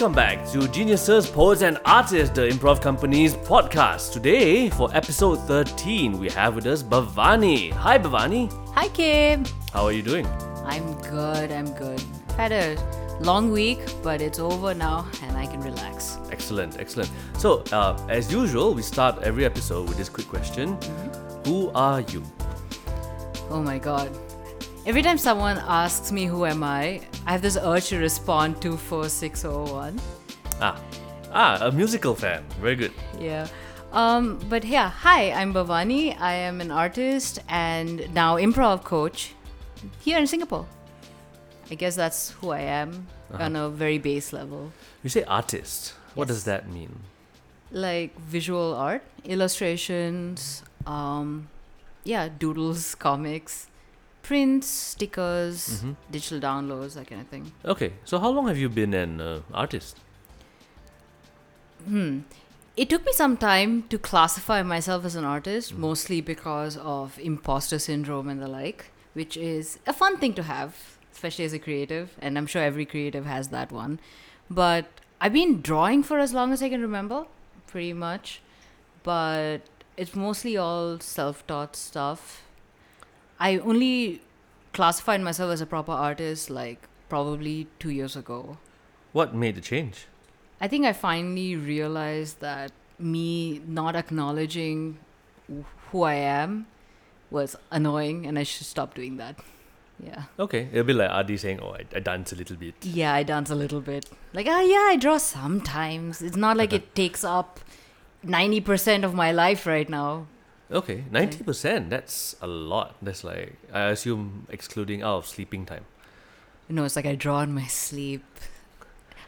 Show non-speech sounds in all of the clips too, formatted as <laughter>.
Welcome back to Geniuses, Poets, and Artists, the Improv Company's podcast. Today, for episode 13, we have with us Bhavani. Hi, Bhavani. Hi, Kim. How are you doing? I'm good. I'm good. Had a long week, but it's over now, and I can relax. Excellent, excellent. So, uh, as usual, we start every episode with this quick question Who are you? Oh my god. Every time someone asks me who am I, I have this urge to respond 24601. Ah, ah, a musical fan. Very good. Yeah. Um, but yeah, hi, I'm Bhavani. I am an artist and now improv coach here in Singapore. I guess that's who I am on a very base level. You say artist. What Yes. does that mean? Like visual art, illustrations, um, yeah, doodles, comics, prints, stickers, Mhm. digital downloads, that kind of thing. Okay, so how long have you been an uh, artist? Hmm. It took me some time to classify myself as an artist, mostly because of imposter syndrome and the like, which is a fun thing to have, especially as a creative, and I'm sure every creative has that one. But I've been drawing for as long as I can remember, pretty much. But it's mostly all self taught stuff. I only classified myself as a proper artist like probably two years ago. What made the change? I think I finally realized that me not acknowledging who I am was annoying and I should stop doing that. Yeah. Okay, it'll be like Adi saying, Oh, I, I dance a little bit. Yeah, I dance a little bit. Like, ah, yeah, I draw sometimes. It's not like it takes up 90% of my life right now. Okay, 90%. That's a lot. That's like, I assume excluding out of sleeping time. No, it's like I draw in my sleep.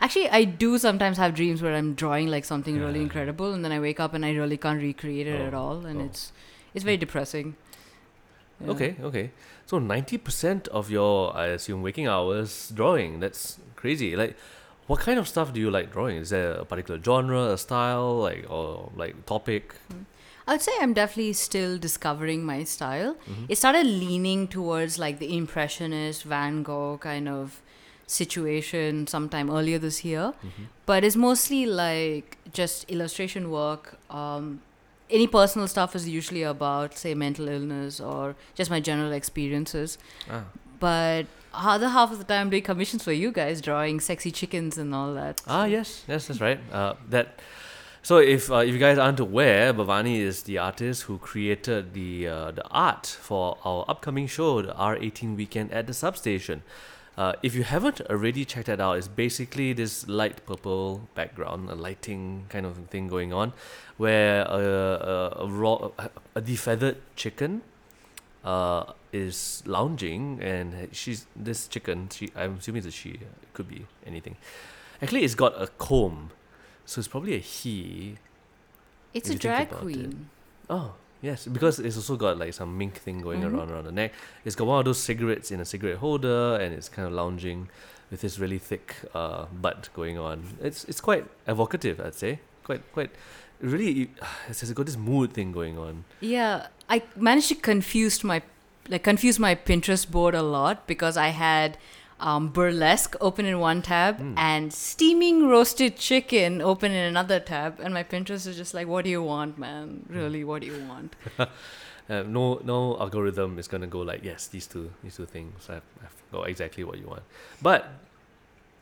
Actually, I do sometimes have dreams where I'm drawing like something really incredible, and then I wake up and I really can't recreate it Oh, at all, and oh. it's it's very depressing. Yeah. Okay, okay. So 90% of your, I assume, waking hours drawing. That's crazy. Like, what kind of stuff do you like drawing? Is there a particular genre, a style, like, or like topic? Hmm. I would say I'm definitely still discovering my style. Mhm. It started leaning towards like the impressionist Van Gogh kind of situation sometime earlier this year, Mhm. but it's mostly like just illustration work. Um, any personal stuff is usually about say mental illness or just my general experiences. Ah. But other half of the time, I'm doing commissions for you guys, drawing sexy chickens and all that. Ah, yes, yes, that's right. Uh, that. So if uh, if you guys aren't aware, Bhavani is the artist who created the uh, the art for our upcoming show, the R18 Weekend at the Substation. Uh, if you haven't already checked that out, it's basically this light purple background, a lighting kind of thing going on, where a a, a raw a, defeathered chicken uh, is lounging, and she's this chicken. She I'm assuming it's a she. It could be anything. Actually, it's got a comb, so it's probably a he. It's a drag about it. queen. Oh, yes, because it's also got like some mink thing going Mhm. around around the neck. It's got one of those cigarettes in a cigarette holder, and it's kind of lounging with this really thick uh, butt going on. It's it's quite evocative, I'd say. Quite quite really. It's, it's got this mood thing going on. Yeah, I managed to confuse my like confuse my Pinterest board a lot because I had um, burlesque open in one tab Mm. and steaming roasted chicken open in another tab, and my Pinterest is just like, "What do you want, man? Really, what do you want?" <laughs> Uh, no no algorithm is gonna go like yes these two these two things I've, I've got exactly what you want but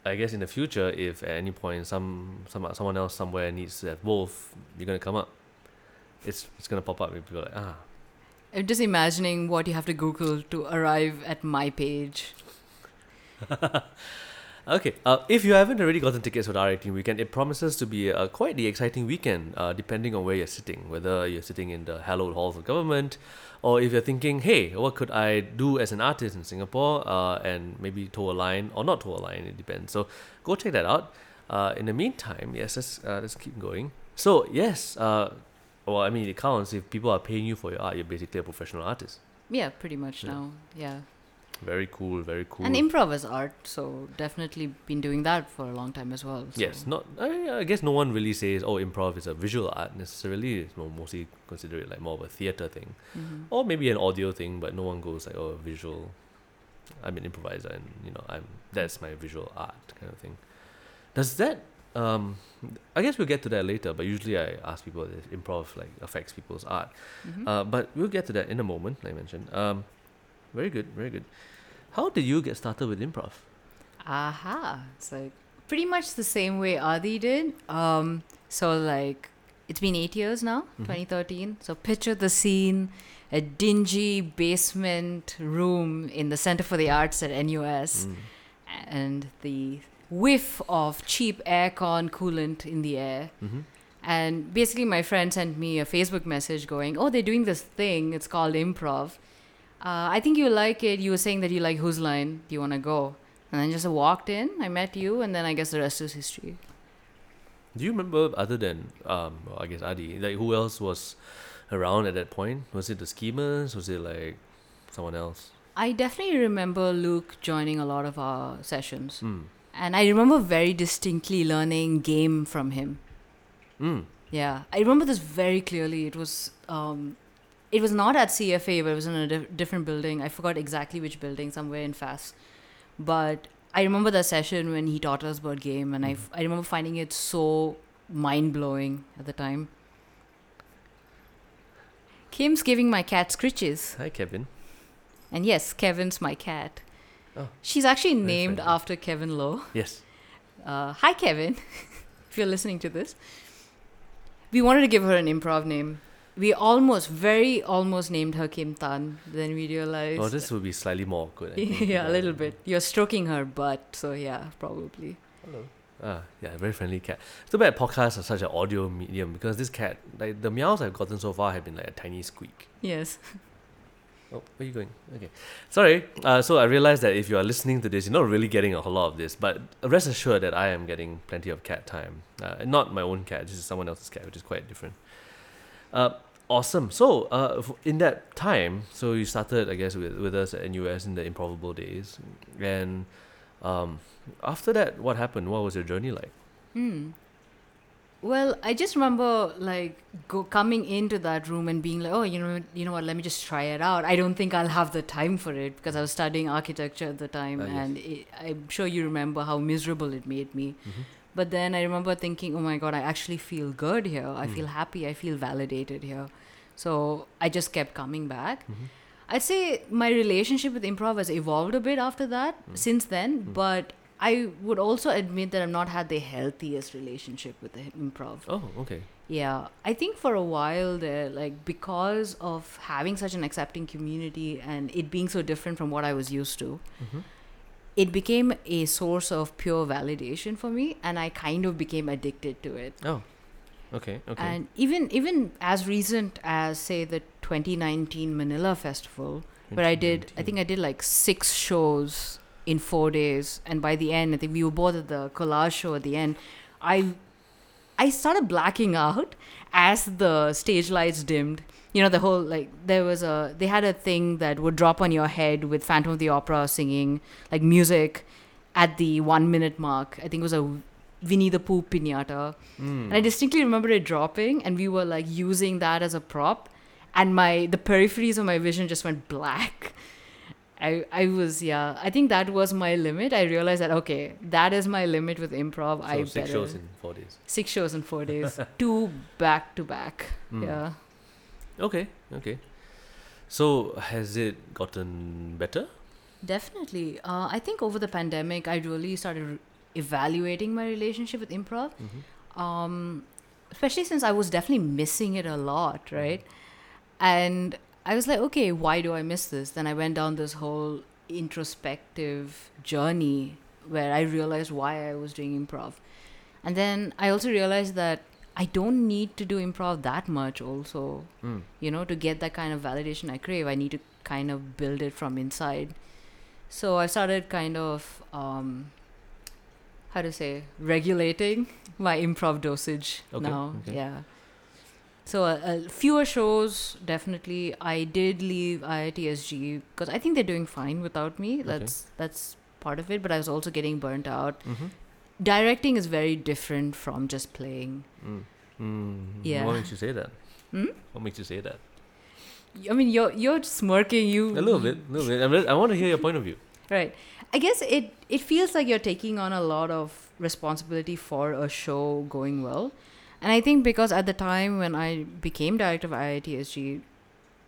I guess in the future if at any point some some someone else somewhere needs have both you're gonna come up it's it's gonna pop up and people like ah I'm just imagining what you have to Google to arrive at my page. <laughs> Okay, uh, if you haven't already gotten tickets for the R18 weekend, it promises to be uh, quite the exciting weekend, uh, depending on where you're sitting. Whether you're sitting in the hallowed halls of government, or if you're thinking, hey, what could I do as an artist in Singapore, uh, and maybe toe a line, or not toe a line, it depends. So go check that out. Uh, in the meantime, yes, let's, uh, let's keep going. So, yes, uh, well, I mean, it counts. If people are paying you for your art, you're basically a professional artist. Yeah, pretty much Yeah. now. Yeah. Very cool, very cool. And improv is art, so definitely been doing that for a long time as well. so- Yes, not. I, I guess no one really says, "Oh, improv is a visual art." Necessarily, it's more, mostly consider it like more of a theater thing, Mhm. or maybe an audio thing. But no one goes like, "Oh, visual." I'm an improviser, and you know, I'm that's my visual art kind of thing. Does that um, I guess we'll get to that later. But usually I ask people if improv like affects people's art. Mhm. Uh, but we'll get to that in a moment. Like I mentioned. Um, very good, very good. How did you get started with improv? Aha. It's like pretty much the same way Adi did. Um, so like it's been eight years now, Mhm. 2013. So picture the scene, a dingy basement room in the Center for the Arts at NUS, Mm. and the whiff of cheap aircon coolant in the air. Mm-hmm. And basically, my friend sent me a Facebook message going, "Oh, they're doing this thing. It's called improv. Uh, I think you like it. You were saying that you like Whose Line. Do you want to go?" And then just walked in. I met you, and then I guess the rest is history. Do you remember other than um, well, I guess Adi, like who else was around at that point? Was it the schemers? Was it like someone else? I definitely remember Luke joining a lot of our sessions, Mm. and I remember very distinctly learning game from him. Mm. Yeah, I remember this very clearly. It was um, it was not at CFA, but it was in a dif- different building. I forgot exactly which building, somewhere in FAS. But I remember that session when he taught us about game, and I, f- I remember finding it so mind blowing at the time. Kim's giving my cat scritches, Hi, Kevin. and yes, Kevin's my cat. Oh, She's actually named friendly. after Kevin Lowe. Yes. Uh, hi, Kevin. <laughs> if you're listening to this, we wanted to give her an improv name. We almost, very almost named her Kim Tan. Then we realized. Oh, this would be slightly more awkward. I <laughs> think. yeah, a little bit. You're stroking her butt, so yeah, probably. Hello. Ah, yeah, very friendly cat. Too bad podcasts are such an audio medium because this cat, like the meows I've gotten so far have been like a tiny squeak. Yes. <laughs> Oh, where are you going? Okay. Sorry. Uh, so I realized that if you are listening to this, you're not really getting a whole lot of this, but rest assured that I am getting plenty of cat time. Uh, not my own cat, this is someone else's cat, which is quite different. Uh, awesome. So, uh, in that time, so you started, I guess, with, with us at NUS in the improbable days. And um, after that, what happened? What was your journey like? Hmm. Well, I just remember like go coming into that room and being like, oh, you know, you know what? Let me just try it out. I don't think I'll have the time for it because I was studying architecture at the time, Ah, yes. and it, I'm sure you remember how miserable it made me. Mhm. But then I remember thinking, oh my god, I actually feel good here. I Mm. feel happy. I feel validated here. So I just kept coming back. Mhm. I'd say my relationship with improv has evolved a bit after that Mm. since then, Mm. but I would also admit that I've not had the healthiest relationship with the improv. Oh, okay. Yeah, I think for a while there, like because of having such an accepting community and it being so different from what I was used to, Mhm. It became a source of pure validation for me, and I kind of became addicted to it. Oh, okay, okay. And even even as recent as say the 2019 Manila Festival, where I did, I think I did like six shows in four days, and by the end, I think we were both at the collage show at the end. I I started blacking out as the stage lights dimmed. You know, the whole like there was a they had a thing that would drop on your head with Phantom of the Opera singing like music at the one minute mark. I think it was a Winnie the Pooh pinata. Mm. And I distinctly remember it dropping, and we were like using that as a prop, and my the peripheries of my vision just went black. I I was yeah. I think that was my limit. I realized that okay, that is my limit with improv. so I six better shows in four days. six shows in four days, <laughs> two back to back. Mm. Yeah. Okay, okay. So has it gotten better? Definitely. Uh, I think over the pandemic, I really started re- evaluating my relationship with improv. Mm-hmm. um, especially since I was definitely missing it a lot, right? And I was like, okay, why do I miss this? Then I went down this whole introspective journey where I realized why I was doing improv. And then I also realized that I don't need to do improv that much, also, Mm. you know, to get that kind of validation I crave. I need to kind of build it from inside. So I started kind of, um, how to say, regulating <laughs> my improv dosage Okay, now. okay. Yeah. So uh, uh, fewer shows, definitely. I did leave IITSG because I think they're doing fine without me. That's that's part of it. But I was also getting burnt out. Mm-hmm. Directing is very different from just playing. Mm. Mm. Yeah. What makes you say that? Hmm? What makes you say that? I mean, you're you're smirking. You A little bit, a little bit. I'm I want to hear your point of view. Right. I guess it it feels like you're taking on a lot of responsibility for a show going well. And I think because at the time when I became director of IITSG,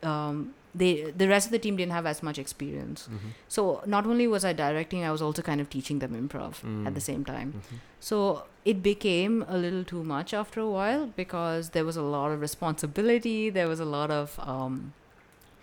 um, they the rest of the team didn't have as much experience. Mm-hmm. So not only was I directing, I was also kind of teaching them improv at the Mm. same time. Mhm. So it became a little too much after a while because there was a lot of responsibility. There was a lot of um,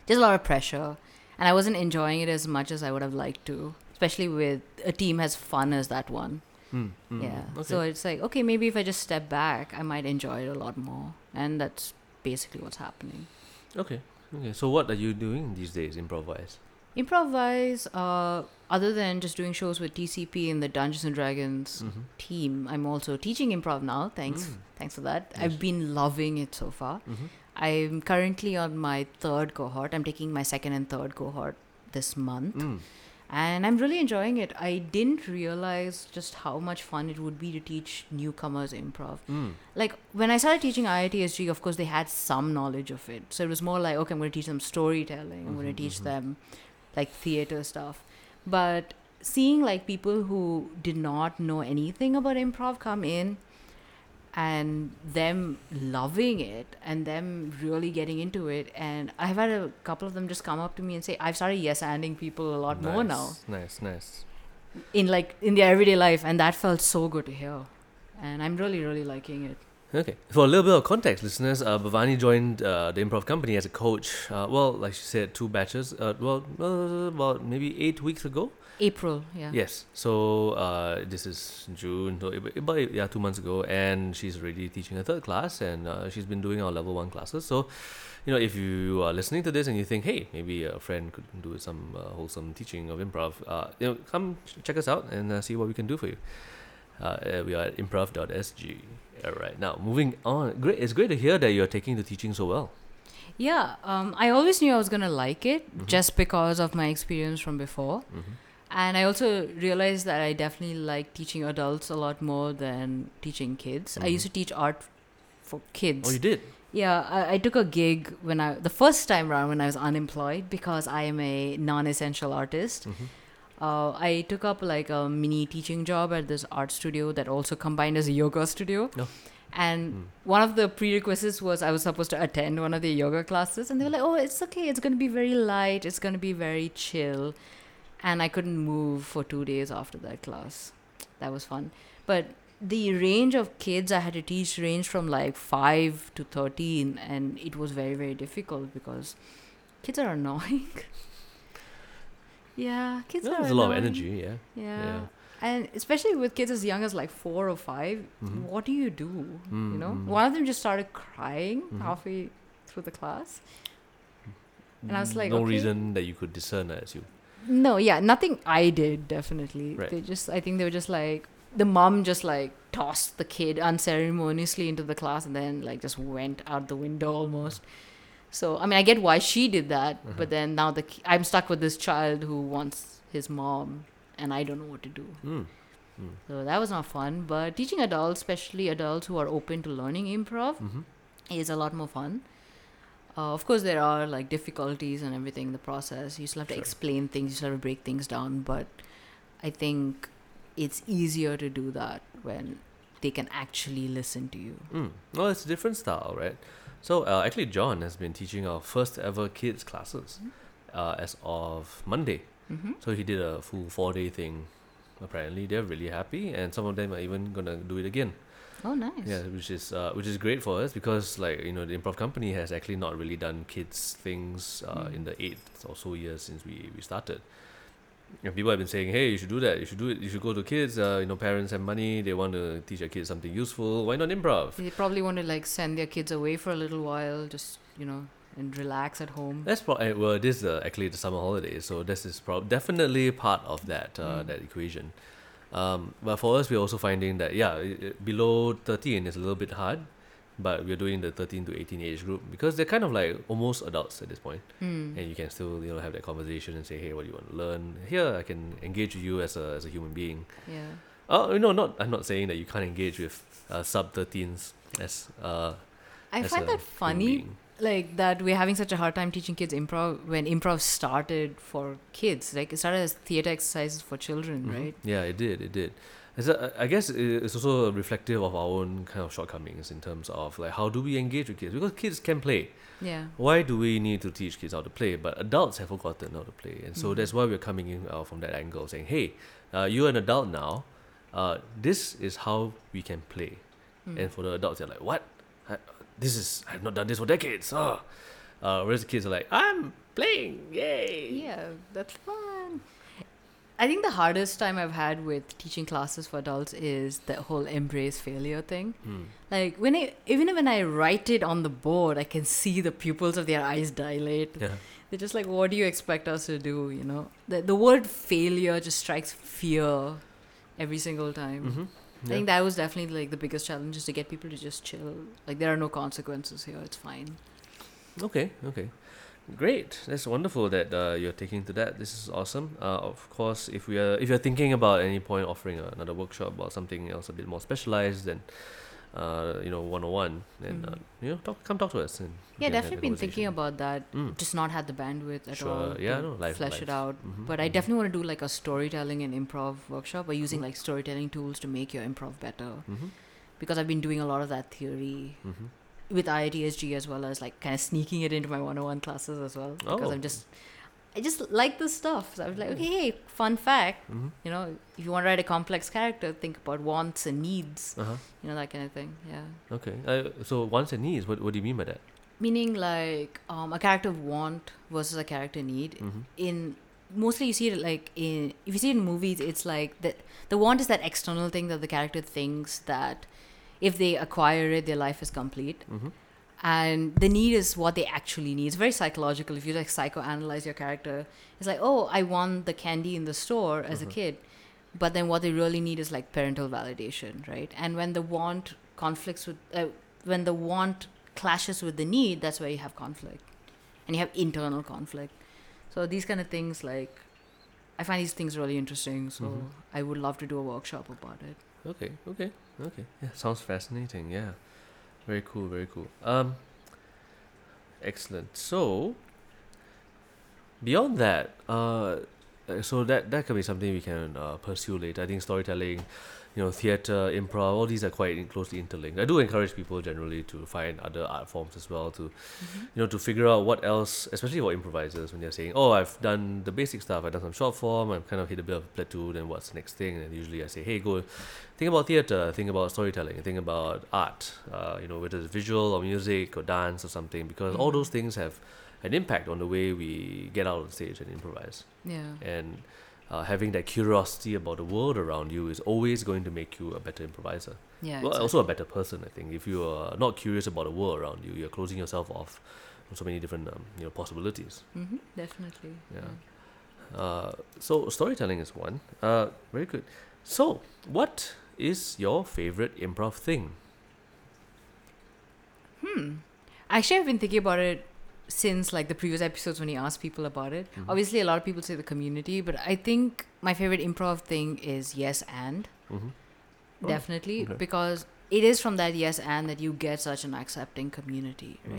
just a lot of pressure, and I wasn't enjoying it as much as I would have liked to. Especially with a team as fun as that one. Mm, mm, Yeah. Okay. So it's like okay, maybe if I just step back, I might enjoy it a lot more, and that's basically what's happening. okay. Okay. So what are you doing these days, improv-wise? Improv wise, uh, other than just doing shows with TCP and the Dungeons and Dragons Mm-hmm. team, I'm also teaching improv now. Thanks, Mm. thanks for that. Yes. I've been loving it so far. Mm-hmm. I'm currently on my third cohort. I'm taking my second and third cohort this month, Mm. And I'm really enjoying it. I didn't realize just how much fun it would be to teach newcomers improv. Mm. Like when I started teaching IITSG, of course they had some knowledge of it, so it was more like, okay, I'm going to teach them storytelling. I'm going Mhm, to teach mhm. them like theater stuff, but seeing like people who did not know anything about improv come in and them loving it and them really getting into it and i've had a couple of them just come up to me and say i've started yes anding people a lot more now Nice, nice. in like in their everyday life and that felt so good to hear and i'm really really liking it Okay. For a little bit of context, listeners, uh, Bhavani joined uh, the improv company as a coach. Uh, well, like she said, two batches. Uh, well, uh, well, maybe eight weeks ago. April yeah Yes. So uh, this is June, so about yeah, two months ago, and she's already teaching a third class, and uh, she's been doing our level one classes. So, you know, if you are listening to this and you think, hey, maybe a friend could do some uh, wholesome teaching of improv, uh, you know, come check us out and uh, see what we can do for you. Uh, we are at improv.sg. All right. Now, moving on. Great. It's great to hear that you're taking the teaching so well. yeah um, i always knew i was gonna like it Mhm. just because of my experience from before Mm-hmm. And i also realized that i definitely like teaching adults a lot more than teaching kids i Mhm. used to teach art for kids Oh, you did. Yeah, I, I took a gig when I the first time around when I was unemployed because I am a non-essential artist. Mm-hmm. Uh, I took up like a mini teaching job at this art studio that also combined as a yoga studio. Oh. And Mm. one of the prerequisites was I was supposed to attend one of the yoga classes, and they were like, "Oh, it's okay. It's going to be very light. It's going to be very chill." And I couldn't move for two days after that class. That was fun, but the range of kids I had to teach ranged from like five to thirteen, and it was very very difficult because kids are annoying. <laughs> yeah, kids Yeah, are. there's a lot of energy. Yeah. Yeah. Yeah. And especially with kids as young as like four or 5 Mhm. what do you do? you know, Mm, mm. one of them just started crying Mhm. halfway through the class. And I was like, no okay. reason that you could discern, I assume. No, yeah, nothing I did definitely. Right. They just, I think they were just like the mom just like tossed the kid unceremoniously into the class and then like just went out the window almost. So I mean, I get why she did that, Uh-huh. but then now the I'm stuck with this child who wants his mom, and I don't know what to do. Mm. Mm. So that was not fun. But teaching adults, especially adults who are open to learning improv, Mm-hmm. is a lot more fun. Uh, of course, there are like difficulties and everything in the process. You still have to Sure. explain things, you still have to break things down. But I think it's easier to do that when they can actually listen to you. Mm. Well, it's a different style, right? So uh, actually, John has been teaching our first ever kids classes uh, as of Monday. Mm-hmm. So he did a full four day thing. Apparently, they're really happy, and some of them are even gonna do it again. Oh, nice. Yeah, which is uh, which is great for us because like you know the improv company has actually not really done kids things uh, Mm. in the eight or so years since we, we started. And people have been saying, hey, you should do that. You should do it. You should go to kids. Uh, you know, parents have money. They want to teach their kids something useful. Why not improv? They probably want to like send their kids away for a little while, just you know, and relax at home. That's pro- uh, well. This is uh, actually the summer holidays, so this is pro- definitely part of that uh, Mm. that equation. Um, but for us, we're also finding that yeah, below thirteen is a little bit hard, but we're doing the thirteen to eighteen age group because they're kind of like almost adults at this point, Hmm. and you can still you know have that conversation and say, hey, what do you want to learn? Here, I can engage with you as a as a human being. Yeah. Oh, you know, not I'm not saying that you can't engage with uh, sub thirteens as uh. I as find that funny. Like that we're having such a hard time teaching kids improv when improv started for kids like it started as theater exercises for children Mhm. right Yeah, it did. It did. A, I guess it's also reflective of our own kind of shortcomings in terms of like how do we engage with kids because kids can play. Yeah. Why do we need to teach kids how to play? But adults have forgotten how to play, and so Mhm. that's why we're coming in uh, from that angle, saying, "Hey, uh, you're an adult now. Uh, this is how we can play." Mm. And for the adults, they're like, "What? I, this is I've not done this for decades." Oh. Uh, whereas the kids are like, "I'm playing, yay!" Yeah, that's fun. I think the hardest time I've had with teaching classes for adults is the whole embrace failure thing. Hmm. Like when I even when I write it on the board, I can see the pupils of their eyes dilate. Yeah. They're just like, "What do you expect us to do?" You know, the the word failure just strikes fear every single time. Mm-hmm. I think that was definitely like the biggest challenge is to get people to just chill. Like there are no consequences here. It's fine. Okay, okay. Great. That's wonderful that uh, you're taking to that. This is awesome. Uh, of course, if we are if you're thinking about any point offering another workshop or something else a bit more specialized than uh, you know, one on one, then uh, Mhm. you know, talk come talk to us. And Yeah, definitely been thinking about that. Mm. Just not had the bandwidth at Sure, all. yeah, to no, life- flesh it life. out. Mhm, But I mhm. definitely want to do like a storytelling and improv workshop by using Mhm. like storytelling tools to make your improv better. Mhm, Because I've been doing a lot of that theory mhm. with IITSG as well as like kind of sneaking it into my one-on-one classes as well. Because Oh. I'm just, I just like this stuff. So I was like, Mm. okay, hey, fun fact. Mhm. You know, if you want to write a complex character, think about wants and needs. Uh-huh. You know that kind of thing. Yeah. Okay. Uh, so wants and needs. What What do you mean by that? Meaning like um, a character want versus a character need. Mm-hmm. in mostly you see it like in if you see it in movies it's like the the want is that external thing that the character thinks that if they acquire it their life is complete Mm-hmm. And the need is what they actually need it's very psychological if you like psychoanalyze your character it's like oh i want the candy in the store as Mhm. a kid but then what they really need is like parental validation right and when the want conflicts with uh, when the want clashes with the need that's where you have conflict and you have internal conflict so these kind of things like i find these things really interesting so Mhm. i would love to do a workshop about it Okay, okay, okay. Yeah, sounds fascinating. Yeah, very cool, very cool. Um, excellent. So, beyond that, uh, so that that could be something we can uh, pursue later. I think storytelling, you know, theater, improv, all these are quite closely interlinked. I do encourage people generally to find other art forms as well to you know, to figure out what else, especially for improvisers, when they're saying, "Oh, I've done the basic stuff. I've done some short form. I've kind of hit a bit of a plateau. Then what's the next thing?" And usually I say, "Hey, go think about theater. Think about storytelling. Think about art. Uh, you know, whether it's visual or music or dance or something, because all Mhm. those things have an impact on the way we get out on stage and improvise. yeah And uh, having that curiosity about the world around you is always going to make you a better improviser yeah well, also a better person. I think if you are not curious about the world around you, you're closing yourself off from so many different um, you know possibilities. hmm definitely Yeah. Uh, so storytelling is one. Uh, very good. So, what is your favorite improv thing? Hmm. I actually, I've been thinking about it since like the previous episodes when you asked people about it. Mhm. Obviously, a lot of people say the community, but I think my favorite improv thing is yes and Mm-hmm. Oh, definitely okay. because it is from that yes and that you get such an accepting community, Mm-hmm.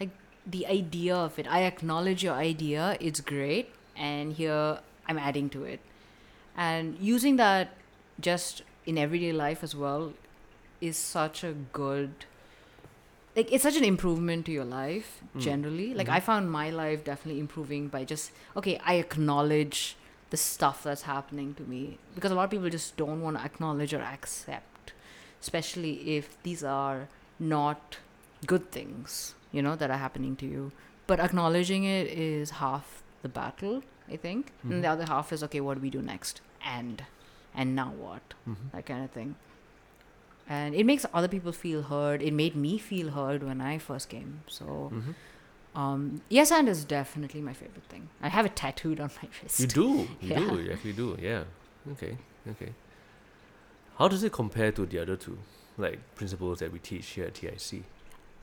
right? The idea of it, I acknowledge your idea, it's great, and here I'm adding to it, and using that just in everyday life as well is such a good like it's such an improvement to your life Mm. generally like Mhm. i found my life definitely improving by just okay i acknowledge the stuff that's happening to me because a lot of people just don't want to acknowledge or accept especially if these are not good things you know that are happening to you but acknowledging it is half the battle i think Mhm. and the other half is okay what do we do next and and now what Mm-hmm. that kind of thing. And it makes other people feel heard. It made me feel heard when I first came. So, Mm-hmm. um, yes, and is definitely my favorite thing. I have it tattooed on my wrist. You do. <laughs> You Yeah. do. You actually do. Yeah. Okay. Okay. How does it compare to the other two, like principles that we teach here at TIC?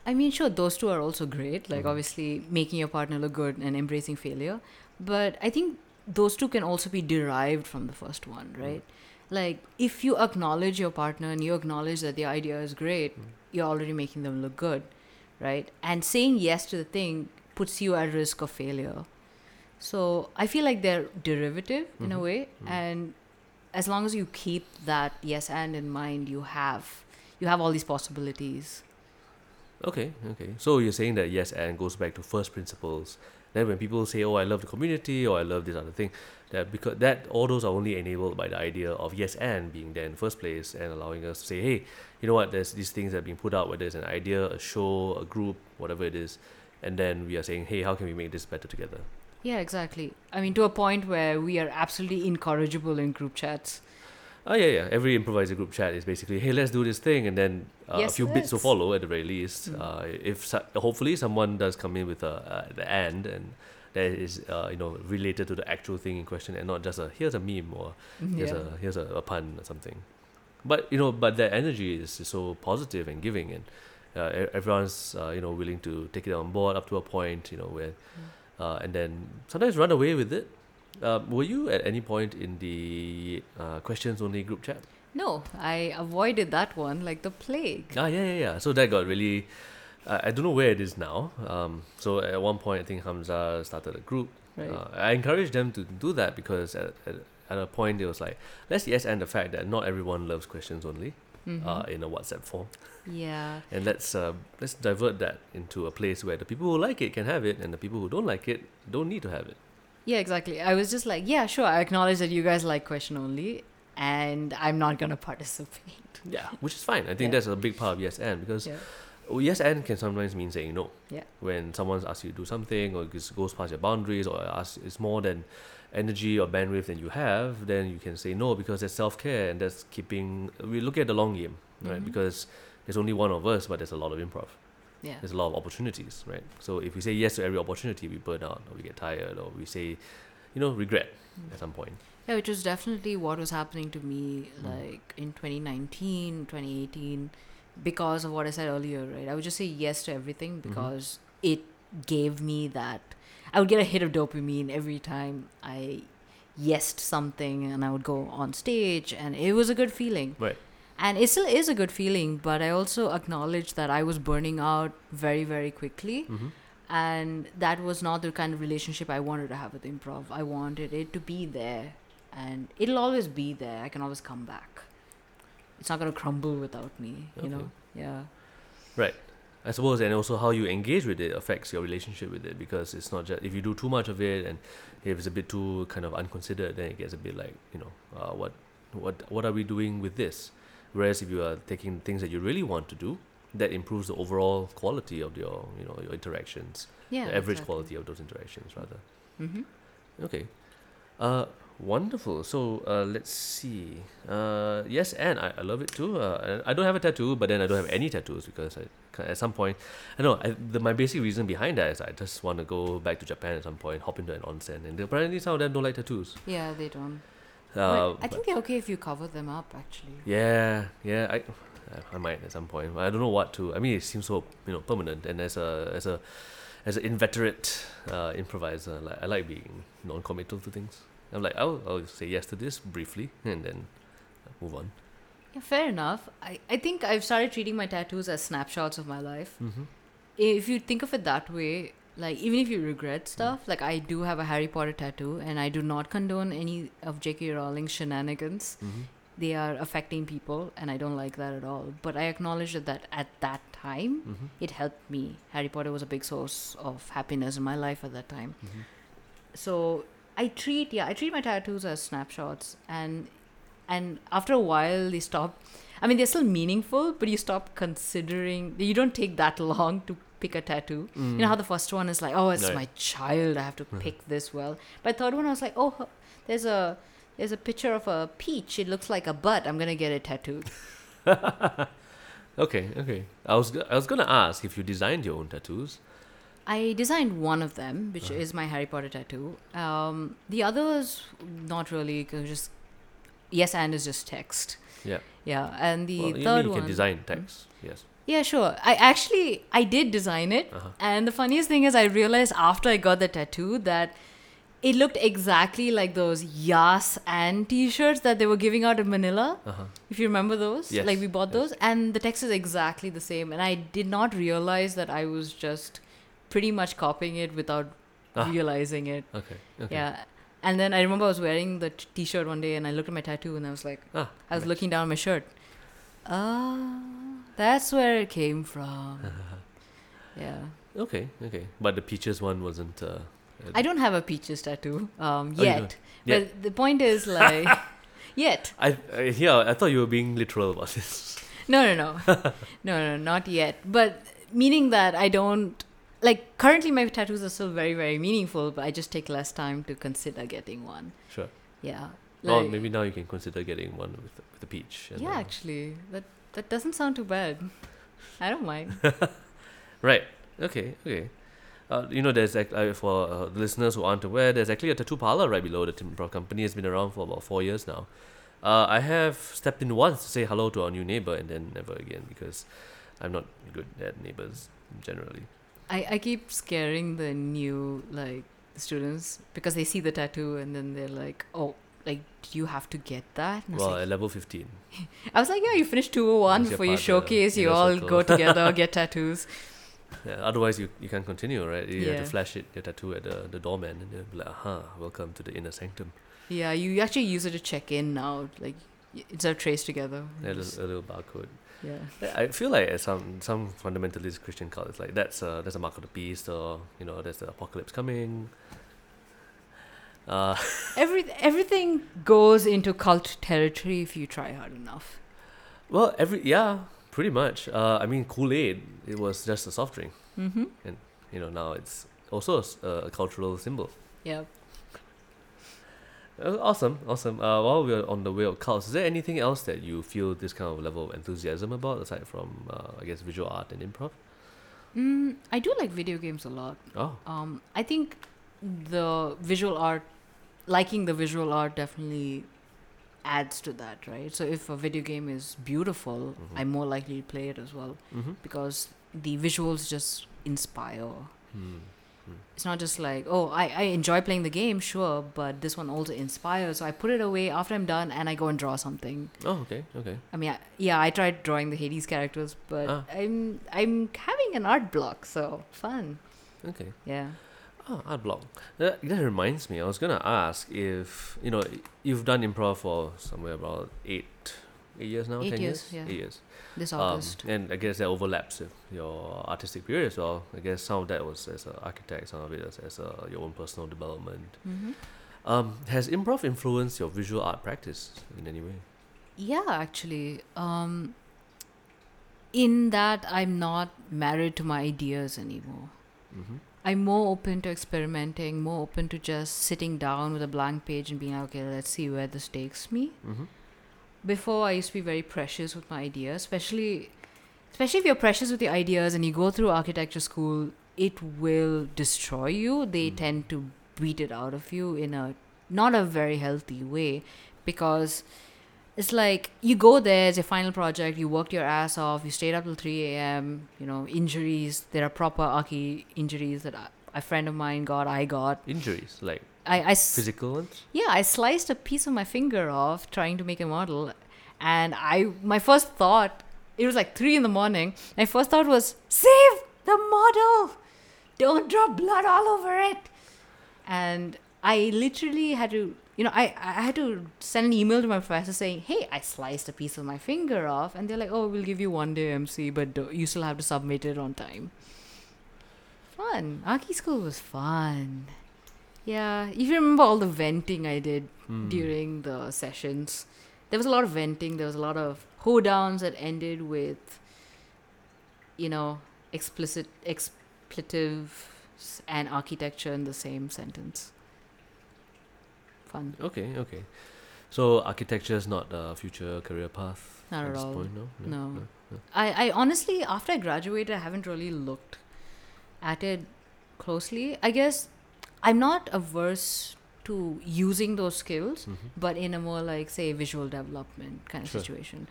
I mean, sure, those two are also great. Like, Mhm. obviously, making your partner look good and embracing failure. But I think those two can also be derived from the first one, right? Like, if you acknowledge your partner and you acknowledge that the idea is great, Mm. you're already making them look good, right? And saying yes to the thing puts you at risk of failure. So I feel like they're derivative in a Mhm. way, Mhm. and as long as you keep that yes and in mind, you have you have all these possibilities. Okay, okay. So you're saying that yes and goes back to first principles. Then when people say, "Oh, I love the community," or "I love this other thing," that because that all those are only enabled by the idea of yes and being there in the first place and allowing us to say, "Hey, you know what? There's these things that are being put out, whether it's an idea, a show, a group, whatever it is," and then we are saying, "Hey, how can we make this better together?" Yeah, exactly. I mean, to a point where we are absolutely incorrigible in group chats. Oh yeah, yeah. Every improviser group chat is basically, "Hey, let's do this thing," and then uh, a Yes, few bits will follow at the very least. Mm. Uh, if hopefully someone does come in with a uh, the and and that is uh, you know related to the actual thing in question and not just a here's a meme or here's Yeah. a here's a, a pun or something. But you know, but that energy is, is so positive and giving, and uh, everyone's uh, you know willing to take it on board up to a point, you know, where uh, and then sometimes run away with it. Uh, were you at any point in the uh, questions only group chat? No, I avoided that one like the plague. Ah, yeah, yeah, yeah. So that got really. Uh, I don't know where it is now. Um, so at one point, I think Hamza started a group. Right. Uh, I encouraged them to do that because at, at, at a point it was like, let's yes and the fact that not everyone loves questions only Mhm. uh, in a WhatsApp form, yeah. and let's uh, let's divert that into a place where the people who like it can have it, and the people who don't like it don't need to have it. Yeah, exactly. I was just like, yeah, sure. I acknowledge that you guys like question only, and I'm not gonna <laughs> participate. Yeah, which is fine. I think Yeah. that's a big part of yes and because Yeah. Oh, yes and can sometimes mean saying no. Yeah. When someone's asked you to do something or it goes past your boundaries or asks, it's more than energy or bandwidth than you have, then you can say no because that's self care and that's keeping. We look at the long game, right? Mhm. Because there's only one of us, but there's a lot of improv. Yeah. There's a lot of opportunities, right? So if we say yes to every opportunity, we burn out or we get tired or we say, you know, regret Mm. at some point. Yeah, which was definitely what was happening to me Mm. like in 2019, 2018 because of what I said earlier, right? I would just say yes to everything because it gave me that I would get a hit of dopamine every time I yesed something and I would go on stage and it was a good feeling. Right. And it still is a good feeling, but I also acknowledge that I was burning out very, very quickly Mm-hmm. and that was not the kind of relationship I wanted to have with improv. I wanted it to be there, and it'll always be there. I can always come back. It's not gonna crumble without me, you know. Yeah, right I suppose, and also how you engage with it affects your relationship with it because it's not just if you do too much of it and if it's a bit too kind of unconsidered, then it gets a bit like you know, uh, what, what, what are we doing with this? Whereas if you are taking things that you really want to do, that improves the overall quality of your you know your interactions, yeah. the average quality of those interactions rather. Mm-hmm. Okay. Uh, wonderful. So uh, let's see. Uh, yes, and I, I love it too. Uh, I don't have a tattoo, but then I don't have any tattoos because I at some point, I know I, the, my basic reason behind that is I just want to go back to Japan at some point, hop into an onsen, and apparently some of them don't like tattoos. Yeah, they don't. Uh, But I think they're okay if you cover them up. Actually. yeah, yeah, I, I might at some point. I don't know what to. I mean, it seems so you know permanent, and as a as a as an inveterate uh, improviser, like I like being non-committal to things. I'm like, I'll I'll say yes to this briefly, and then move on. Yeah, fair enough. I I think I've started treating my tattoos as snapshots of my life. Mm-hmm. if you think of it that way, like even if you regret stuff, like I do have a Harry Potter tattoo, and I do not condone any of J.K. Rowling's shenanigans. Mm-hmm. They are affecting people, and I don't like that at all. But I acknowledge that, that at that time, Mm-hmm. it helped me. Harry Potter was a big source of happiness in my life at that time. Mm-hmm. So I treat yeah, I treat my tattoos as snapshots, and and after a while they stop. I mean, they're still meaningful, but you stop considering. You don't take that long to pick a tattoo. You know mm. how the first one is like, oh, it's my child. I have to mm-hmm. pick this well. But third one, I was like, oh, there's a there's a picture of a peach. It looks like a butt. I'm gonna get it tattooed. <laughs> Okay, okay. I was I was gonna ask if you designed your own tattoos. I designed one of them, which Uh-huh. is my Harry Potter tattoo. Um, the others, not really, because just yes and is just text. Yeah. Yeah, and the well, you mean third you one. can design text. Yes. Yeah, sure. I actually I did design it, Uh-huh. and the funniest thing is I realized after I got the tattoo that it looked exactly like those Yas and T-shirts that they were giving out in Manila. Uh huh. If you remember those, Yes, like we bought yes. those, and the text is exactly the same. And I did not realize that I was just pretty much copying it without Ah. realizing it. Okay. Okay. Yeah, And then I remember I was wearing the t- t-shirt one day, and I looked at my tattoo, and I was like, Ah, I was nice. looking down my shirt. Ah, that's where it came from. <laughs> yeah. Okay, okay. But the peaches one wasn't. Uh, I don't have a peaches tattoo um, Oh, yet. don't? Yet. But the point is, <laughs> like, yet. I, I yeah. I thought you were being literal about this. No, no, no. <laughs> no, no, not yet. But meaning that I don't. Like, currently my tattoos are still very, very meaningful, but I just take less time to consider getting one. Sure. Yeah. oh, Like- maybe now you can consider getting one with with a peach. Yeah, actually. That, that doesn't sound too bad. I don't mind. <laughs> Right. Okay. Okay. Uh, you know, there's uh, for uh, listeners who aren't aware, there's actually a tattoo parlor right below the Tim company. It's been around for about four years now. Uh, I have stepped in once to say hello to our new neighbor, and then never again because I'm not good at neighbors generally. I, I keep scaring the new like students because they see the tattoo and then they're like, oh, like do you have to get that? Well, like, level fifteen. <laughs> I was like, yeah, you finished two oh one before you showcase. You all circle. go together, <laughs> get tattoos. Yeah, otherwise, you, you can't continue, right? You have Yeah. to flash it, your tattoo at the, the doorman, and they'll be like, "Aha, welcome to the inner sanctum." Yeah, you actually use it to check in now. Like it's a TraceTogether. A Just- a little barcode. Yeah. I feel like at some some fundamentalist Christian cult, it's like that's a that's a mark of the beast, or you know, there's the apocalypse coming. Uh, <laughs> Every everything goes into cult territory if you try hard enough. well, every yeah, pretty much. Uh, I mean, Kool Aid, it was just a soft drink. Mm-hmm. And you know, now it's also a cultural symbol. Yeah. Uh, awesome, awesome. Uh, while we're on the way of cults, is there anything else that you feel this kind of level of enthusiasm about, aside from, uh, I guess, visual art and improv? Mm, I do like video games a lot. Oh, Um, I think the visual art, liking the visual art, definitely adds to that, right? So if a video game is beautiful, Mhm. I'm more likely to play it as well mm-hmm. because the visuals just inspire. Hmm. It's not just like, oh, I, I enjoy playing the game, sure, but this one also inspires. So I put it away after I'm done and I go and draw something. Oh, okay, okay. I mean, I, yeah, I tried drawing the Hades characters, but Ah. I'm I'm having an art block, so fun. Okay. Yeah. Oh, art block. That, that reminds me. I was gonna ask if you know you've done improv for somewhere about eight, eight years now. Eight ten years, yeah. Eight years. This Um, August. and I guess that overlaps with your artistic period as well. I guess some of that was as an architect, some of it as, as a, your own personal development. mm-hmm. Um, has improv influenced your visual art practice in any way? Yeah, actually. Um, in that I'm not married to my ideas anymore. Mm-hmm. I'm more open to experimenting, more open to just sitting down with a blank page and being like, okay, let's see where this takes me. Mm-hmm. Before I used to be very precious with my ideas, especially especially if you're precious with your ideas and you go through architecture school, it will destroy you. They Mm. tend to beat it out of you in a not a very healthy way because it's like you go there as your final project, you worked your ass off, you stayed up till 3 a.m., you know, injuries, there are proper archi injuries that I, a friend of mine got, I got. Injuries, like I, I s- physical ones. yeah, I sliced a piece of my finger off trying to make a model, and I my first thought it was like three in the morning. My first thought was save the model, don't drop blood all over it, and I literally had to. You know, I, I had to send an email to my professor saying, "Hey, I sliced a piece of my finger off," and they're like, "Oh, we'll give you one day MC, but you still have to submit it on time." Fun. Archi school was fun. Yeah, if you remember all the venting I did Hmm. during the sessions. There was a lot of venting. There was a lot of hoedowns that ended with, you know, explicit expletives and architecture in the same sentence. Fun. Okay, okay. So architecture is not a future career path Not at all. point, no? No. I, I honestly, after I graduated, I haven't really looked at it closely. I guess I'm not averse to using those skills. Mhm. but in a more like say visual development kind of Sure. situation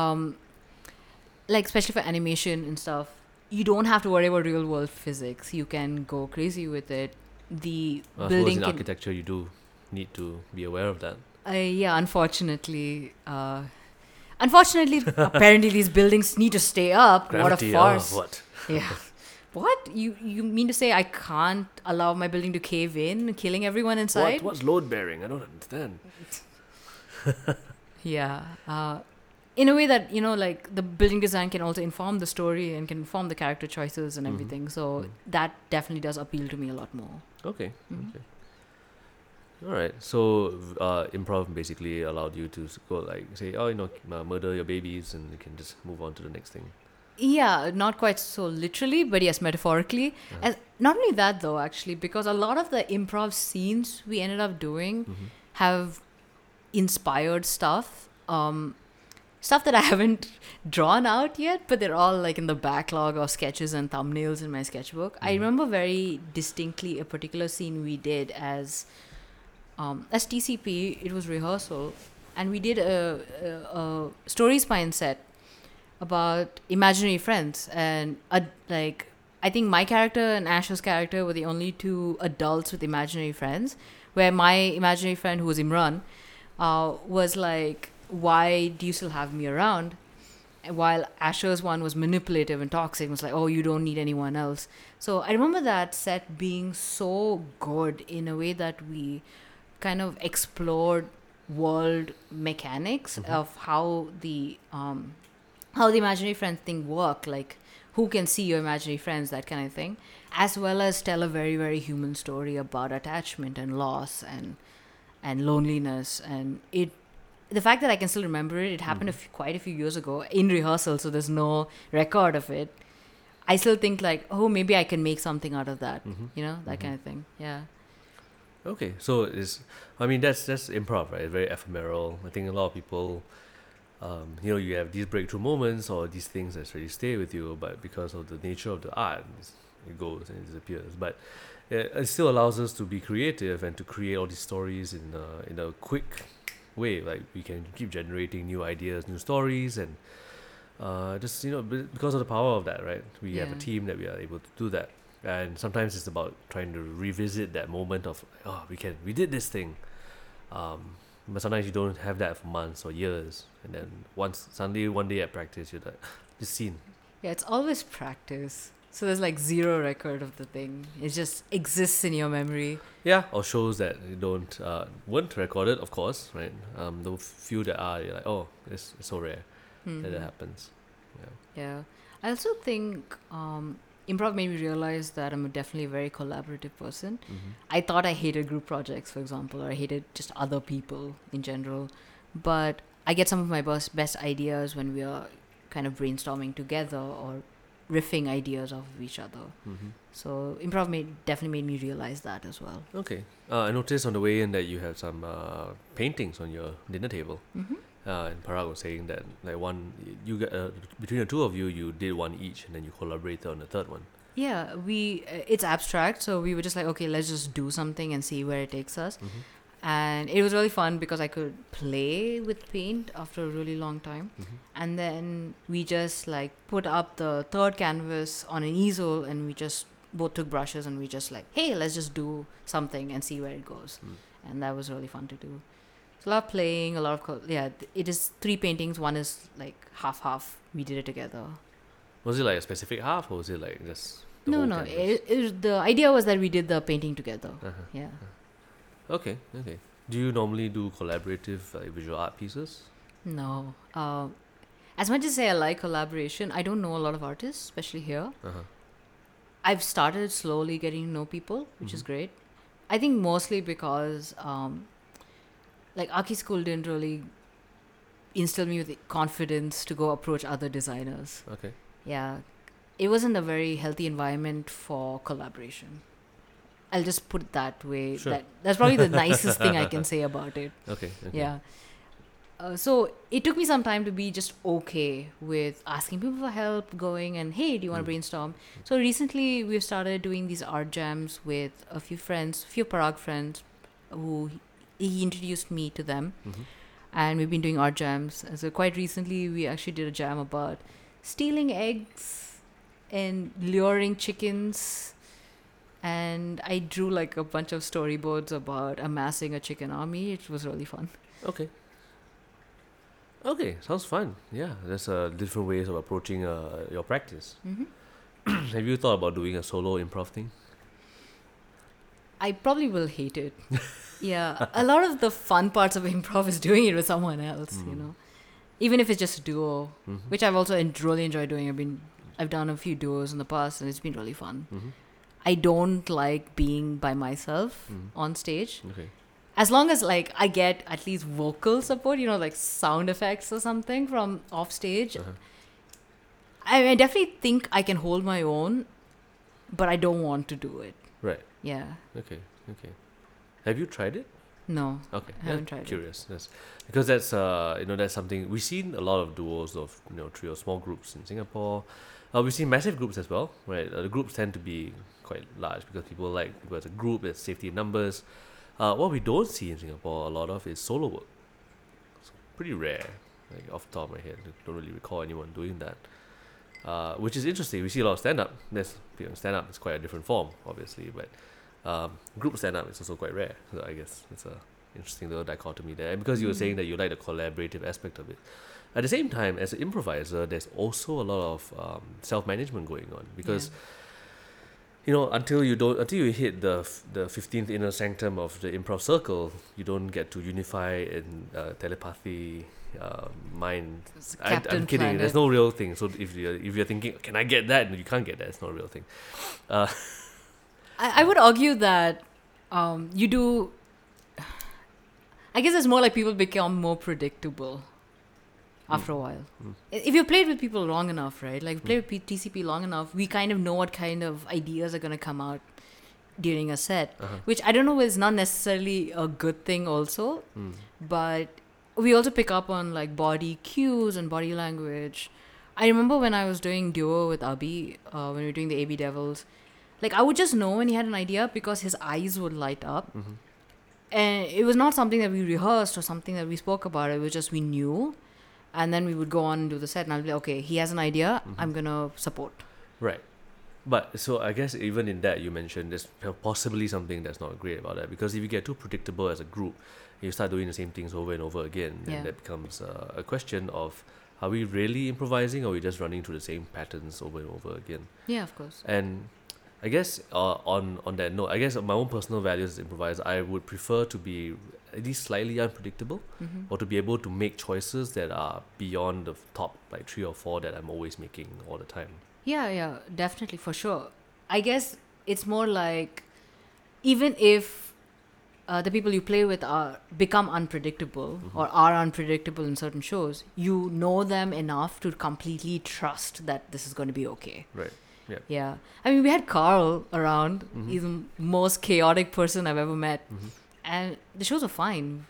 um like especially for animation and stuff you don't have to worry about real world physics you can go crazy with it the suppose building in architecture you do need to be aware of that. uh, yeah unfortunately uh unfortunately <laughs> apparently these buildings need to stay up Gravity, what a oh, farce what? yeah <laughs> What you you mean to say I can't allow my building to cave in, killing everyone inside? What, what's load bearing? I don't understand. <laughs> Yeah. Uh, in a way that you know, like the building design can also inform the story and can inform the character choices and Mhm. everything. So Mhm. that definitely does appeal to me a lot more. Okay. Mhm. Okay. All right. So uh, improv basically allowed you to go like say, oh, you know, uh, murder your babies, and you can just move on to the next thing. Yeah, not quite so literally, but yes, metaphorically. Uh-huh. And not only that, though, actually, because a lot of the improv scenes we ended up doing Mhm. have inspired stuff. Um, stuff that I <laughs> haven't drawn out yet, but they're all like in the backlog of sketches and thumbnails in my sketchbook. I Mhm. remember very distinctly a particular scene we did as um, as TCP. It was rehearsal, and we did a, a, a story spine set about imaginary friends and uh, like I think my character and Ash's character were the only two adults with imaginary friends. Where my imaginary friend, who was Imran, uh, was like, "Why do you still have me around?" While Asher's one was manipulative and toxic, was like, "Oh, you don't need anyone else." So I remember that set being so good in a way that we kind of explored world mechanics Mhm. of how the um, how the imaginary friends thing work, like who can see your imaginary friends, that kind of thing, as well as tell a very very human story about attachment and loss and and loneliness and it. The fact that I can still remember it, it happened a Mhm. few, quite a few years ago in rehearsal, so there's no record of it. I still think like, oh, maybe I can make something out of that, Mhm. you know, that Mhm. kind of thing. Yeah. Okay, so it's, I mean, that's that's improv, right? Very ephemeral. I think a lot of people, um, you know, you have these breakthrough moments or these things that really stay with you, but because of the nature of the art, it goes and it disappears. But it, it still allows us to be creative and to create all these stories in a, in a quick way. Like we can keep generating new ideas, new stories, and uh, just you know, because of the power of that, right? We have a team that we are able to do that and sometimes it's about trying to revisit that moment of oh we can we did this thing um, but sometimes you don't have that for months or years and then once suddenly one day at practice you're like <laughs> this scene Yeah, it's always practice. So there's like zero record of the thing. It just exists in your memory. yeah or shows that you don't uh, weren't recorded of course right um, the few that are you're like oh it's, it's so rare that that Mhm. happens Yeah. yeah I also think um, improv made me realize that I'm definitely a very collaborative person. mm-hmm. I thought I hated group projects, for example, or I hated just other people in general. But I get some of my best, best ideas when we are kind of brainstorming together or riffing ideas off of each other. Mm-hmm. So improv made definitely made me realize that as well. okay uh, i noticed on the way in that you have some uh, paintings on your dinner table Mm-hmm. uh, and Parag was saying that like one you get uh, between the two of you you did one each and then you collaborated on the third one Yeah, we uh, it's abstract, so we were just like, okay, let's just do something and see where it takes us. mm-hmm. And it was really fun because I could play with paint after a really long time. Mm-hmm. And then we just like put up the third canvas on an easel and we just both took brushes and we just like, hey, let's just do something and see where it goes. Mm. And that was really fun to do. So a lot of playing, a lot of co- yeah. It is three paintings. One is like half half. We did it together. was it like a specific half or was it like just no, no. It, it, the idea was that we did the painting together. uh-huh. Yeah. Okay okay do you normally do collaborative like, visual art pieces No. Uh, as much as I like collaboration, I don't know a lot of artists, especially here. uh-huh. I've started slowly getting to know people, which is Mhm. great. I think mostly because, um, like, Aki School didn't really instill me with the confidence to go approach other designers. okay Yeah. It wasn't a very healthy environment for collaboration. I'll just put it that way. Sure. That that's probably the <laughs> nicest thing I can say about it. <laughs> okay, okay. Yeah. Uh, so it took me some time to be just okay with asking people for help, going and hey, do you want to Mm. brainstorm? So recently we've started doing these art jams with a few friends, a few Parag friends, who he introduced me to them, Mhm. and we've been doing art jams. So quite recently we actually did a jam about stealing eggs and luring chickens. And I drew like a bunch of storyboards about amassing a chicken army. It was really fun. okay okay sounds fun yeah there's uh, different ways of approaching uh, your practice Mm-hmm. <clears throat> have you thought about doing a solo improv thing? I probably will hate it. <laughs> yeah, a lot of the fun parts of improv is doing it with someone else. You Mm. know, even if it's just a duo, Mhm. which I've also en- really enjoyed doing. I've been I've done a few duos in the past, and it's been really fun. Mhm. I don't like being by myself Mhm. on stage. Okay. As long as like I get at least vocal support, you know, like sound effects or something from off stage. Uh-huh. I, I definitely think I can hold my own, but I don't want to do it. Right. Yeah. Okay. Okay. Have you tried it? No. Okay. I haven't tried it. Curious. Yes. Because that's uh you know that's something we've seen a lot of duos of you know trio small groups in Singapore. Uh, we've seen massive groups as well, right? Uh, the groups tend to be quite large because people like people as a group. There's safety in numbers. Uh, what we don't see in Singapore a lot of is solo work. It's pretty rare. Like off the top of my head, I don't really recall anyone doing that. Uh, which is interesting. We see a lot of stand up. There's you know, stand up is quite a different form, obviously, but um, group stand up is also quite rare. So I guess it's a interesting little dichotomy there. And because you were saying Mm. that you like the collaborative aspect of it, at the same time, as an improviser, there's also a lot of um, self management going on because you know until you don't until you hit the the fifteenth inner sanctum of the improv circle, you don't get to unify in uh, telepathy. Uh, mind. I, I'm kidding. Planet. There's no real thing. So if you're if you're thinking, can I get that? You can't get that. It's not a real thing. Uh, I, I would argue that um, you do. I guess it's more like people become more predictable after a while. Mm. If you played with people long enough, right? Like played with P- TCP long enough, we kind of know what kind of ideas are going to come out during a set, uh-huh. which I don't know is not necessarily a good thing, also, Mm. but we also pick up on like body cues and body language. I remember when I was doing duo with Abhi, uh, when we were doing the AB Devils, like I would just know when he had an idea because his eyes would light up. Mhm. And it was not something that we rehearsed or something that we spoke about. It was just we knew. And then we would go on and do the set. And I'll be like, okay, he has an idea. Mhm. I'm to support. Right. But so I guess even in that you mentioned there's possibly something that's not great about that because if you get too predictable as a group, you start doing the same things over and over again, then Yeah. that becomes uh, a question of are we really improvising or are we just running through the same patterns over and over again? Yeah, of course. And I guess uh, on on that note, I guess my own personal values as improviser, I would prefer to be at least slightly unpredictable hmm or to be able to make choices that are beyond the top like three or four that I'm always making all the time. Yeah, yeah, definitely for sure. I guess it's more like even if uh, the people you play with are become unpredictable Mhm. or are unpredictable in certain shows, you know them enough to completely trust that this is going to be okay. Right. Yeah, Yeah. I mean, we had Carl around. Mhm. He's the most chaotic person I've ever met, Mm-hmm. And the shows were fine.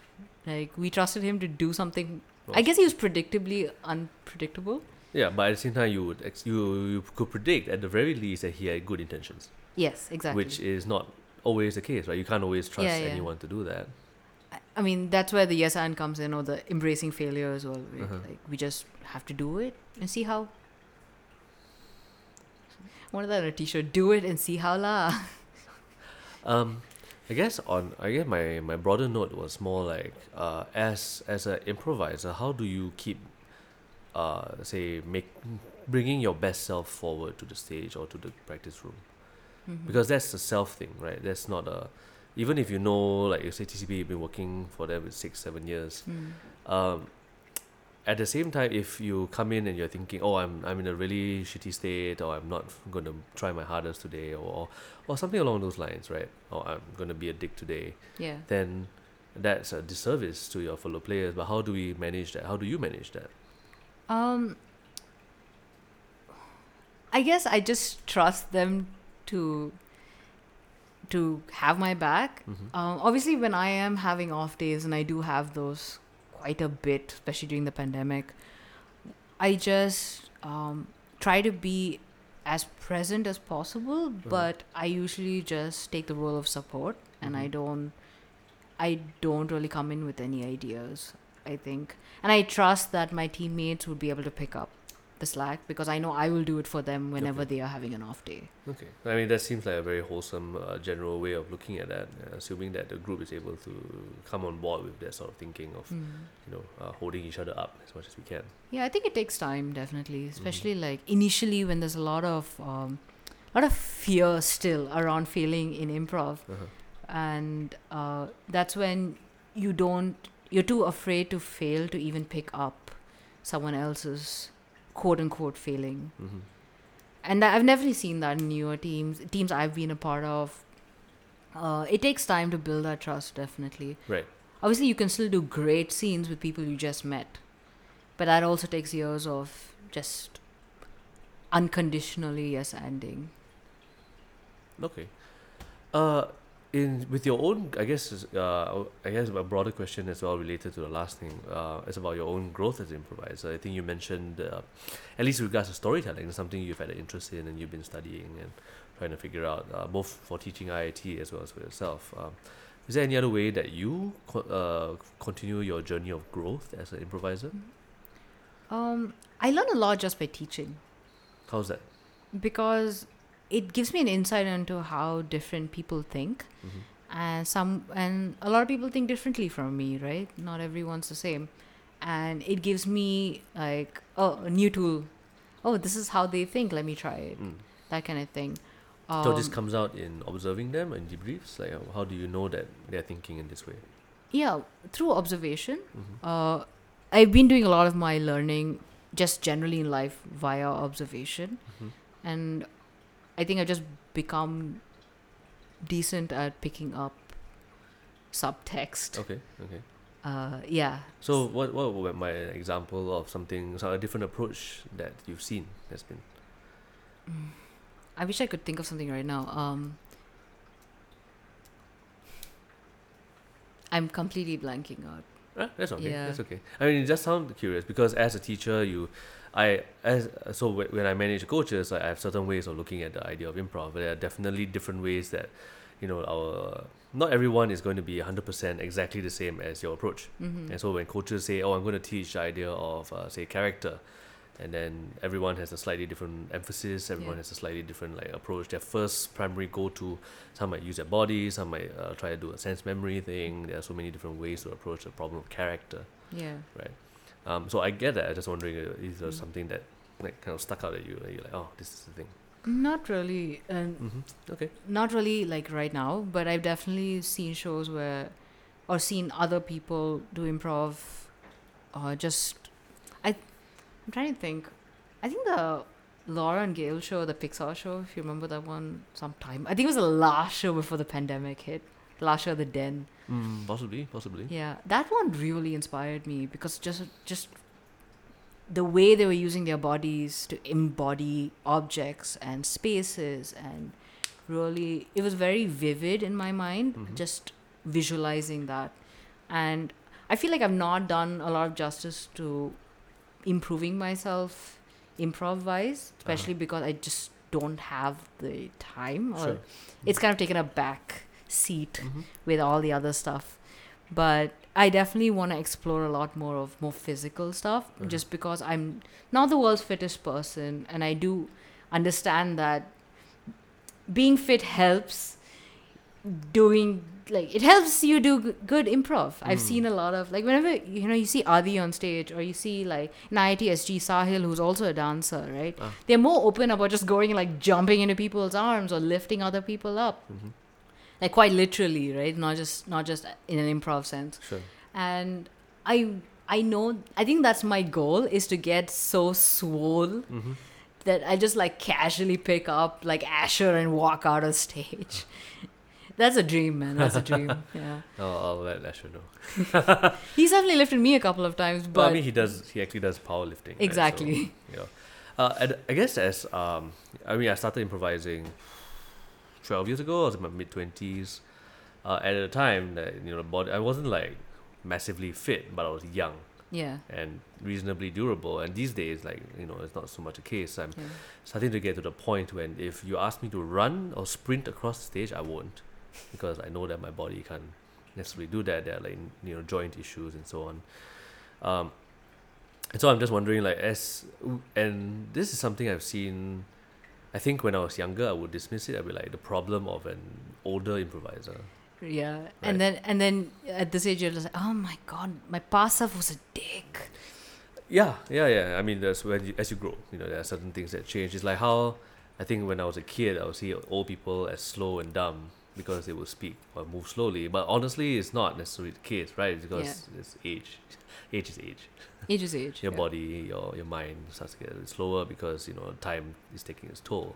Like we trusted him to do something. I guess he was predictably unpredictable. Yeah, but at the same time, you would ex- you you could predict at the very least that he had good intentions, Yes, exactly. which is not always the case, right? You can't always trust Yeah, yeah. anyone to do that. I- I mean, that's where the yes and comes in, or the embracing failure as well. right? Uh-huh. Like we just have to do it and see how. One of that on a t-shirt. Do it and see how la. Um, I guess on I guess my my broader note was more like uh as as an improviser, how do you keep uh say make bringing your best self forward to the stage or to the practice room Mhm. because that's a self thing, right? That's not a even if you know like you say TCP you've been working for them six seven years. Mm. um, at the same time, if you come in and you're thinking, "Oh, I'm I'm in a really shitty state," or "I'm not going to try my hardest today," or or something along those lines, right? Or I'm going to be a dick today, Yeah. then that's a disservice to your fellow players. But how do we manage that? How do you manage that? Um. I guess I just trust them to to have my back. Mm-hmm. Um, obviously, when I am having off days, and I do have those quite a bit, especially during the pandemic, I just um, try to be as present as possible. But I usually just take the role of support, and I Mhm. don't, I don't really come in with any ideas. I think, and I trust that my teammates would be able to pick up the slack because I know I will do it for them whenever Okay. they are having an off day. Okay. I mean, that seems like a very wholesome, uh, general way of looking at that, uh, assuming that the group is able to come on board with that sort of thinking of, Mm. you know, uh, holding each other up as much as we can. Yeah, I think it takes time, definitely, Mm-hmm. especially like initially when there's a lot of um, lot of fear still around failing in improv, Uh-huh. and uh, that's when you don't you're too afraid to fail to even pick up someone else's quote unquote failing. Mm-hmm. and I've never seen that in newer teams, teams I've been a part of. Uh, it takes time to build that trust, definitely. Right. Obviously, you can still do great scenes with people you just met, but that also takes years of just unconditionally yes ending. Okay. Uh, in with your own, I guess, uh, I guess a broader question as well related to the last thing. Uh, is about your own growth as an improviser. I think you mentioned, uh, at least with regards to storytelling, something you've had an interest in and you've been studying and trying to figure out, uh, both for teaching IIT as well as for yourself. Um, is there any other way that you co- uh, continue your journey of growth as an improviser? Um, I learn a lot just by teaching How's that? because it gives me an insight into how different people think. Mm-hmm. and some and a lot of people think differently from me right not everyone's the same and it gives me like oh a new tool oh this is how they think let me try it Mm. that kind of thing so this Um, comes out in observing them and debriefs. Like, how- do you know that they're thinking in this way? yeah through observation Mm-hmm. uh, i've been doing a lot of my learning just generally in life via observation Mhm. and i think i've just become decent at picking up subtext Okay. Okay. uh, yeah So what what would my example of something so a different approach that you've seen has been? I wish I could think of something right now. Um, I'm completely blanking out. Ah, that's okay. Yeah. That's okay. I mean, it just sound curious because as a teacher, you, I as so when I manage coaches, I have certain ways of looking at the idea of improv. But there are definitely different ways that, you know, our not everyone is going to be hundred percent exactly the same as your approach. Mm-hmm. And so when coaches say, "Oh, I'm going to teach the idea of uh, say character," and then everyone has a slightly different emphasis, everyone Yeah. has a slightly different like approach. Their first primary go-to, some might use their body, some might uh, try to do a sense memory thing. There are so many different ways to approach the problem of character. Yeah. Um, so I get that. I'm just wondering uh, is there Mm. something that like kind of stuck out at you? And you're like, oh, this is the thing. Not really, and Mm-hmm. Okay. not really like right now. But I've definitely seen shows where, or seen other people do improv, or just, I, I'm trying to think. I think the Laura and Gail show, the Pixar show, if you remember that one, sometime. I think it was the last show before the pandemic hit. The last show, of The Den. Mm, possibly, possibly. Yeah, that one really inspired me because just just the way they were using their bodies to embody objects and spaces and really it was very vivid in my mind Mhm. just visualizing that and i feel like i've not done a lot of justice to improving myself improv wise especially because i just don't have the time or Sure. it's kind of taken a back seat Mm-hmm. with all the other stuff. But I definitely want to explore a lot more of more physical stuff Mhm. just because I'm not the world's fittest person and I do understand that being fit helps doing like it helps you do good improv. I've Mm. seen a lot of like whenever you know you see Adi on stage or you see like in IITSG Sahil who's also a dancer, right? Ah. They're more open about just going like jumping into people's arms or lifting other people up Mm-hmm. Like quite literally right not just not just in an improv sense Sure. and i i know i think that's my goal is to get so swole Mm-hmm. that i just like casually pick up like asher and walk out of stage <laughs> that's a dream man that's a dream <laughs> yeah I'll, I'll let Asher know. <laughs> he's definitely lifted me a couple of times But but I mean, he does. He actually does powerlifting. right? So, exactly you know, uh, and I guess as um, I mean, I started improvising twelve years ago. I was in my mid twenties. Uh, at a time that you know, the body, I wasn't like massively fit, but I was young yeah and reasonably durable. And these days, like you know, it's not so much a case. I'm yeah starting to get to the point when if you ask me to run or sprint across the stage, I won't, because I know that my body can't necessarily do that. There are like you know joint issues and so on. Um, And so I'm just wondering, like, as and this is something I've seen. I think when I was younger, I would dismiss it. I'd be like the problem of an older improviser. Yeah, Right. and then and then at this age you're just like, oh my god, my past self was a dick. Yeah, yeah, yeah. I mean, that's when you, as you grow, you know, there are certain things that change. It's like how I think when I was a kid, I would see old people as slow and dumb because they would speak or move slowly. But honestly, it's not necessarily the case, right? Because it's age. Age is age. Age is age. Your yeah. body, your your mind starts to get slower because you know time is taking its toll.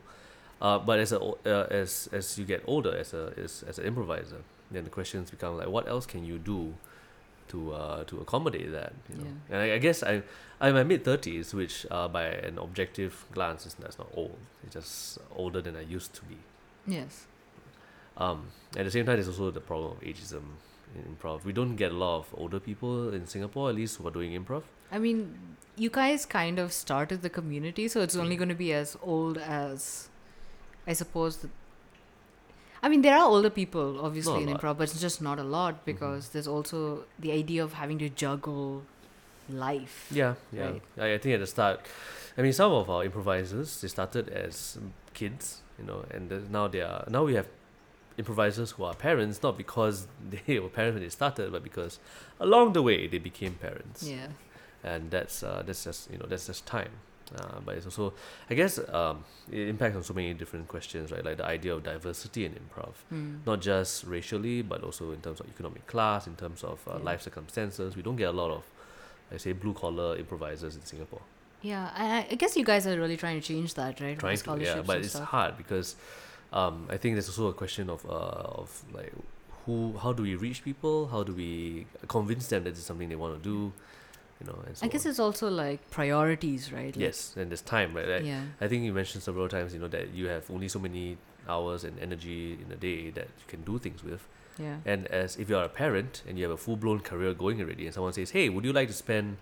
Uh, but as a uh, as as you get older, as a as, as an improviser, then the questions become like, what else can you do to uh, to accommodate that? You know? Yeah. And I, I guess I I'm in my mid thirties, which uh, by an objective glance is that's not old. It's just older than I used to be. Yes. Um, at the same time, there's also the problem of ageism in improv. We don't get a lot of older people in Singapore, at least who are doing improv. I mean, you guys kind of started the community, so it's only going to be as old as, I suppose. The, I mean, there are older people, obviously, in improv, but it's just not a lot mm-hmm. because there's also the idea of having to juggle life. Yeah, yeah. Right. I, I think at the start, I mean, some of our improvisers they started as kids, you know, and now they are now we have improvisers who are parents not because <laughs> they were parents when they started, but because along the way they became parents, Yeah. and that's uh, that's just you know that's just time. Uh, but it's also, I guess, um, it impacts on so many different questions, right? Like the idea of diversity in improv, Mm. not just racially, but also in terms of economic class, in terms of uh, Yeah. life circumstances. We don't get a lot of, I say, blue collar improvisers in Singapore. Yeah, I, I guess you guys are really trying to change that, right? trying to yeah but it's hard because um i think there's also a question of uh of like who how do we reach people how do we convince them that it's something they want to do you know and so I guess on. it's also like priorities, right? Like, yes and there's time right Yeah. i think you mentioned several times you know that you have only so many hours and energy in a day that you can do things with Yeah. and as if you're a parent and you have a full-blown career going already and someone says hey would you like to spend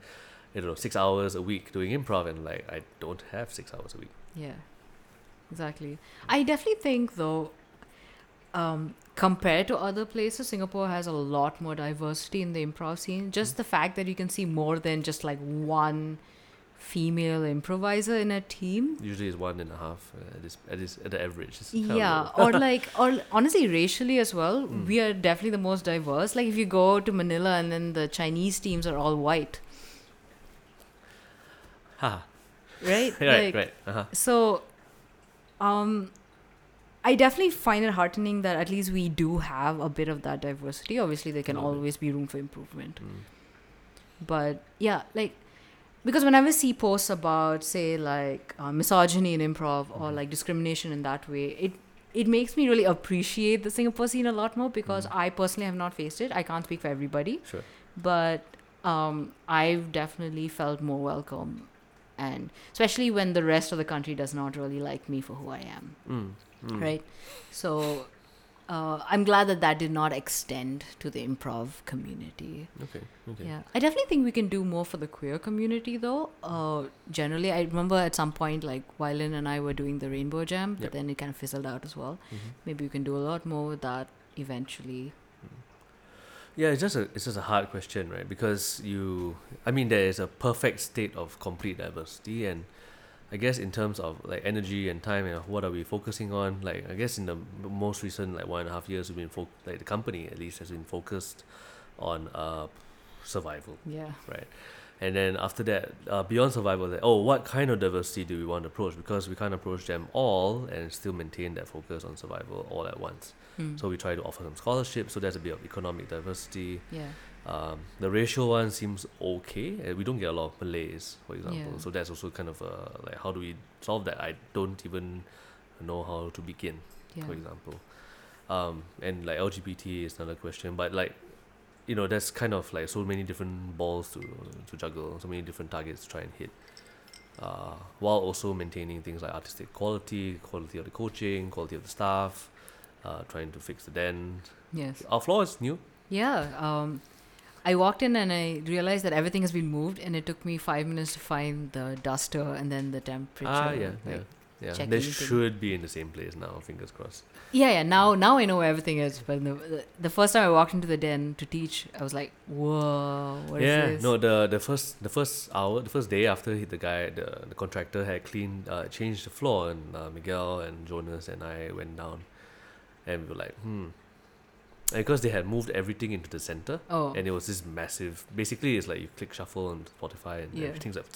don't know six hours a week doing improv and like i don't have six hours a week Yeah, exactly. I definitely think though, um, compared to other places, Singapore has a lot more diversity in the improv scene. Just Mm. the fact that you can see more than just like one female improviser in a team. Usually it's one and a half uh, at this at this at the average. It's Yeah, or <laughs> like, or honestly, racially as well, Mm. we are definitely the most diverse. Like, if you go to Manila and then the Chinese teams are all white, Ha. right? <laughs> right, like, right. Uh-huh. So, um, I definitely find it heartening that at least we do have a bit of that diversity. Obviously, there can always be room for improvement. Mm. But yeah, like, because whenever I see posts about, say, like uh, misogyny in improv or Mhm. like discrimination in that way, it it makes me really appreciate the Singapore scene a lot more because Mhm. I personally have not faced it. I can't speak for everybody, Sure. but um, I've definitely felt more welcome, and especially when the rest of the country does not really like me for who I am, Mm. Mm. right? So uh, I'm glad that that did not extend to the improv community. Okay. Okay. Yeah, I definitely think we can do more for the queer community, though. Uh, generally, I remember at some point, like Wylan and I were doing the Rainbow Jam, but Yep. then it kind of fizzled out as well. Mhm. Maybe we can do a lot more with that eventually. Yeah, it's just a it's just a hard question, right? Because you, I mean, there is a perfect state of complete diversity, and I guess in terms of like energy and time and what are we focusing on, like I guess in the most recent like one and a half years, we've been fo- like the company at least has been focused on uh survival. Yeah. right? And then after that, uh, beyond survival, like, oh, what kind of diversity do we want to approach? Because we can't approach them all and still maintain that focus on survival all at once. Mm. So we try to offer some scholarships, so there's a bit of economic diversity. yeah. Um, the racial one seems okay. We don't get a lot of Malays, for example. Yeah. So that's also kind of uh, like how do we solve that? I don't even know how to begin Yeah. for example. Um, and like LGBT is another question, but like, you know, there's kind of like so many different balls to to juggle, so many different targets to try and hit, uh, while also maintaining things like artistic quality, quality of the coaching, quality of the staff, uh, trying to fix the den. Yes. Our floor is new. Yeah. Um, I walked in and I realized that everything has been moved, and it took me five minutes to find the duster and then the temperature. Ah, yeah, like, yeah. Yeah, they should be in the same place now. Fingers crossed. Yeah, yeah. Now, now I know where everything is. But the, the, the first time I walked into the den to teach, I was like, "Whoa, what is yeah, this?" no, the the first the first hour, the first day after he, the guy, the, the contractor had cleaned, uh, changed the floor, and uh, Miguel and Jonas and I went down, and we were like, hmm, and because they had moved everything into the center, Oh, and it was this massive. Basically, it's like you click shuffle on Spotify, and Yeah. everything's like.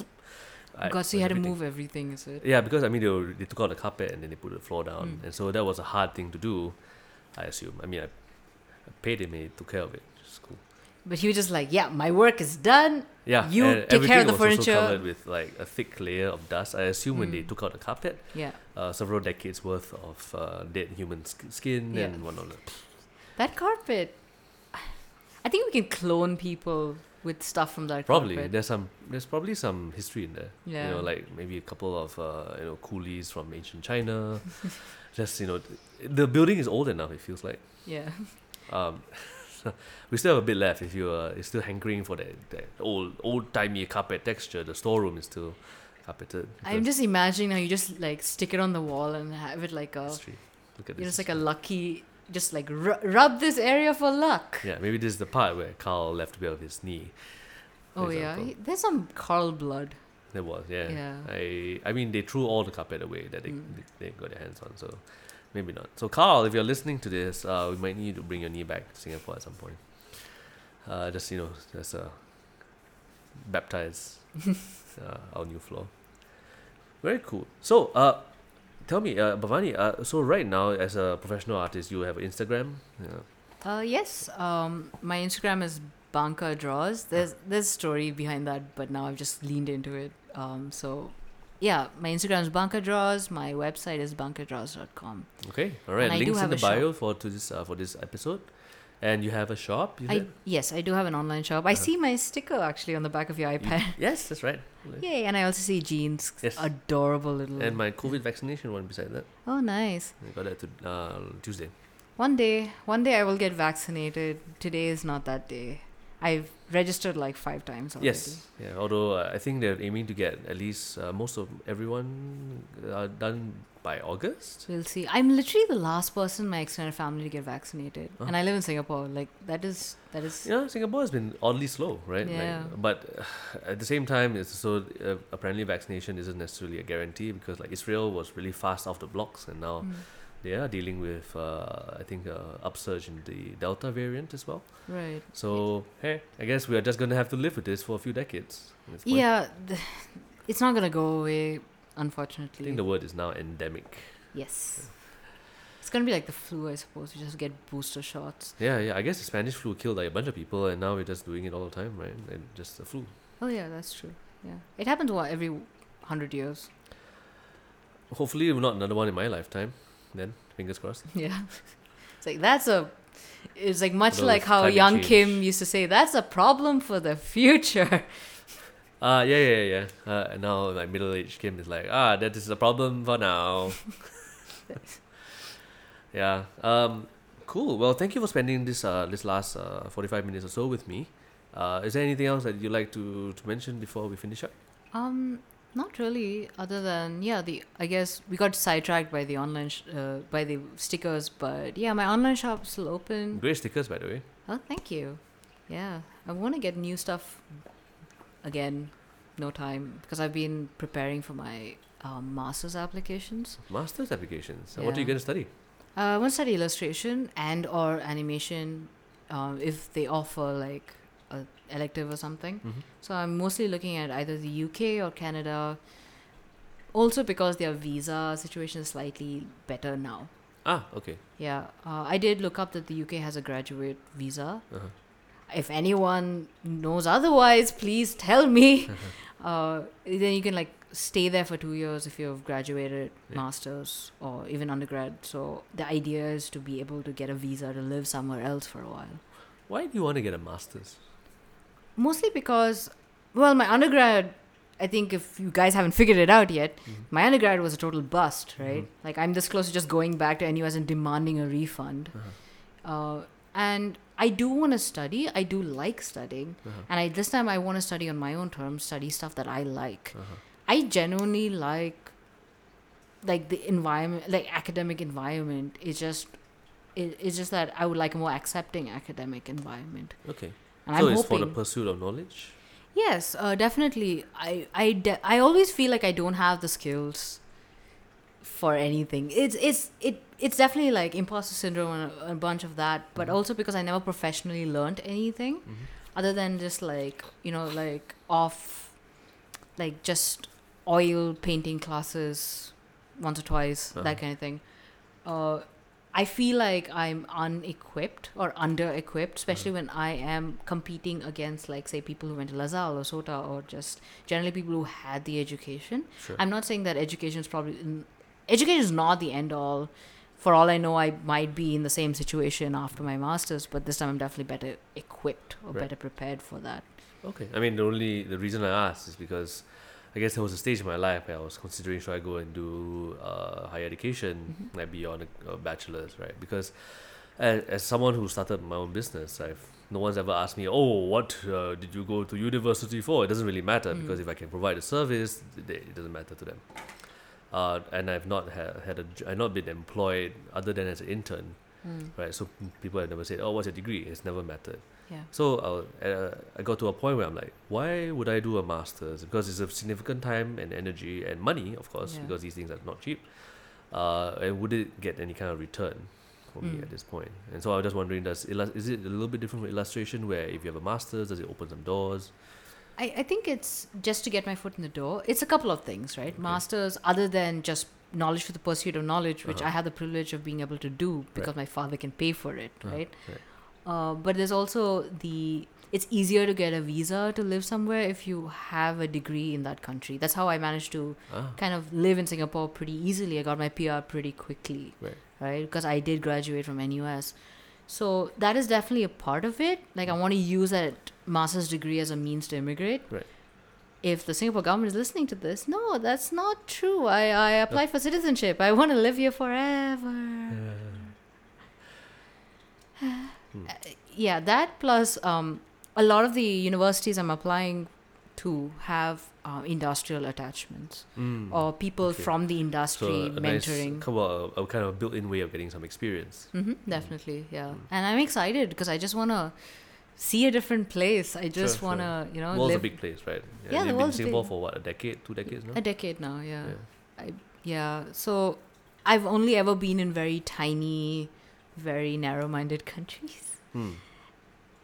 God, so you had to everything. move everything, is it? Yeah, because I mean they, were, they took out the carpet and then they put the floor down, Mm. and so that was a hard thing to do. I assume. I mean, I, I paid him, and he took care of it. Cool. But he was just like, "Yeah, my work is done. Yeah, You take care of the was also furniture. covered with like a thick layer of dust. I assume when they Mm. took out the carpet, Yeah, uh, several decades worth of uh, dead human sk- skin Yeah. and whatnot. that carpet. I think we can clone people with stuff from that Probably carpet. there's some there's probably some history in there. Yeah. You know, like maybe a couple of uh, you know coolies from ancient China. <laughs> Just you know, the building is old enough. It feels like. Yeah. Um, <laughs> we still have a bit left. If you are still hankering for that, that old old timey carpet texture, the storeroom is still carpeted. I'm just imagining how you just like stick it on the wall and have it like a, history. Look at you know, it's like a lucky, just like ru- rub this area for luck. yeah, maybe this is the part where Carl left a bit of his knee. Oh yeah, example. he- there's some Carl blood. There was, yeah. Yeah. I I mean, they threw all the carpet away that they, Mm. they, they got their hands on, so maybe not. So, Carl, if you're listening to this, uh, we might need to bring your knee back to Singapore at some point. Uh, just, you know, just uh, baptize <laughs> uh, our new floor. Very cool. So, uh, tell me, uh, Bhavani, uh, so right now, as a professional artist, you have Instagram? Yeah. Uh, yes. Um, my Instagram is Banka Draws. There's there's a story behind that, but now I've just leaned into it. Um, so yeah, my Instagram is Banka Draws. My website is bankadraws.com. Okay, all right. And Links in the shop. bio for to this uh, for this episode, and you have a shop. You I yes, I do have an online shop. I Uh-huh. see my sticker actually on the back of your You- iPad. <laughs> yes, that's right. <laughs> Yay! And I also see Jean's Yes. adorable little. And my COVID vaccination one beside that. oh, nice. I got that to, uh, Tuesday. One day, one day I will get vaccinated. Today is not that day. I've registered like five times already. Yes. Yeah. Although uh, I think they're aiming to get at least uh, most of everyone uh, done by August. We'll see. I'm literally the last person in my extended family to get vaccinated, Huh. and I live in Singapore. Like that is that is. Yeah, Singapore has been oddly slow, right? Like, Yeah. but uh, at the same time, it's so uh, apparently vaccination isn't necessarily a guarantee because like Israel was really fast off the blocks, and now Mm, they are dealing with uh, I think uh, upsurge in the Delta variant as well. right. So hey, I guess we are just gonna have to live with this for a few decades. at this point. Yeah, th- it's not gonna go away, I unfortunately. think the word is now endemic. yes. It's gonna be like the flu, I suppose. You just get booster shots. Yeah, yeah. I guess the Spanish flu killed like a bunch of people, and now we're just doing it all the time, right? And just the flu. Oh yeah, that's true. Yeah, it happens what every hundred years. Hopefully, not another one in my lifetime. Then, fingers crossed. <laughs> Yeah, it's like that's a. It's like much like how young change- Kim used to say, "That's a problem for the future." <laughs> Uh, yeah, yeah, yeah. Uh, and now, like middle-aged Kim is like, ah, that is a problem for now. <laughs> yeah. Um. Cool. Well, thank you for spending this uh this last uh forty-five minutes or so with me. Uh, is there anything else that you'd like to, to mention before we finish up? Um, not really. Other than yeah, the I guess we got sidetracked by the online sh- uh, by the stickers, but yeah, my online shop's still open. Great stickers, by the way. Oh, thank you. Yeah, I want to get new stuff again. No time because I've been preparing for my um, master's applications. Master's applications. Uh, What are you going to study? Uh, I want to study illustration and or animation, um, if they offer like a elective or something. Mm-hmm. So I'm mostly looking at either the UK or Canada. Also because their visa situation is slightly better now. Ah, okay. Yeah, uh, I did look up that the UK has a graduate visa. Uh-huh. If anyone knows otherwise, please tell me. <laughs> uh, then you can like stay there for two years if you've graduated Yeah. masters or even undergrad. So the idea is to be able to get a visa to live somewhere else for a while. Why do you want to get a master's? Mostly because, well, my undergrad, I think if you guys haven't figured it out yet, Mhm. my undergrad was a total bust, right? Mhm. Like I'm this close to just going back to NUS and demanding a refund. Uh-huh. Uh, and I do want to study. I do like studying, Uh-huh. and I this time I want to study on my own terms, study stuff that I like. Uh-huh. I genuinely like like the environment, like academic environment, is just it, it's just that I would like a more accepting academic environment. Okay. And so I'm it's hoping. for the pursuit of knowledge. Yes, uh, definitely. I I de- I always feel like I don't have the skills for anything. It's it's it it's definitely like imposter syndrome and a, a bunch of that, but Mhm. also because I never professionally learned anything Mhm. other than just like you know like off, like just oil painting classes once or twice Uh-huh. that kind of thing. Uh, I feel like I'm unequipped or under equipped, especially when I am competing against, like, say, people who went to LaSalle or SOTA or just generally people who had the education. Sure. I'm not saying that education is probably education is not the end all. For all I know, I might be in the same situation after my masters, but this time I'm definitely better equipped or Right. better prepared for that. Okay. I mean, the only the reason I asked is because I guess there was a stage in my life where I was considering should I go and do uh, higher education, Mhm. like beyond a, a bachelor's, right? Because as, as someone who started my own business, I've no one's ever asked me, oh, what uh, did you go to university for? It doesn't really matter Mm. because if I can provide a service, they, it doesn't matter to them. Uh, and I've not ha- had a, I've not been employed other than as an intern, Mm. right? So people have never said, oh, what's your degree? It's never mattered. Yeah. So uh, uh, I got to a point where I'm like, why would I do a master's? Because it's a significant time and energy and money, of course, Yeah. because these things are not cheap. Uh, and would it get any kind of return for me Mm. at this point? And so I was just wondering, does is it a little bit different from illustration, where if you have a master's, does it open some doors? I, I think it's just to get my foot in the door. It's a couple of things, right? Okay. Masters, other than just knowledge for the pursuit of knowledge, which Uh-huh. I have the privilege of being able to do because my father can pay for it, Uh, right? right. Uh, but there's also the it's easier to get a visa to live somewhere if you have a degree in that country. That's how I managed to Ah, kind of live in Singapore pretty easily. I got my PR pretty quickly, Right. right? Because I did graduate from NUS. So that is definitely a part of it. Like I want to use that master's degree as a means to immigrate. Right. If the Singapore government is listening to this, no, that's not true. I, I applied for citizenship. I want to live here forever. Hmm. <sighs> Yeah, that plus um, a lot of the universities I'm applying to have uh, industrial attachments Mm. or people okay. from the industry so nice, mentoring. come on, a, a kind of built-in way of getting some experience. hmm definitely, yeah. Mm. And I'm excited because I just want to see a different place. I just sure. want to, you know, world's a big place, right? Yeah, the you've been in Singapore big. for what, a decade, two decades now? a decade now. Yeah. Yeah. yeah. So I've only ever been in very tiny, very narrow-minded countries. Hmm.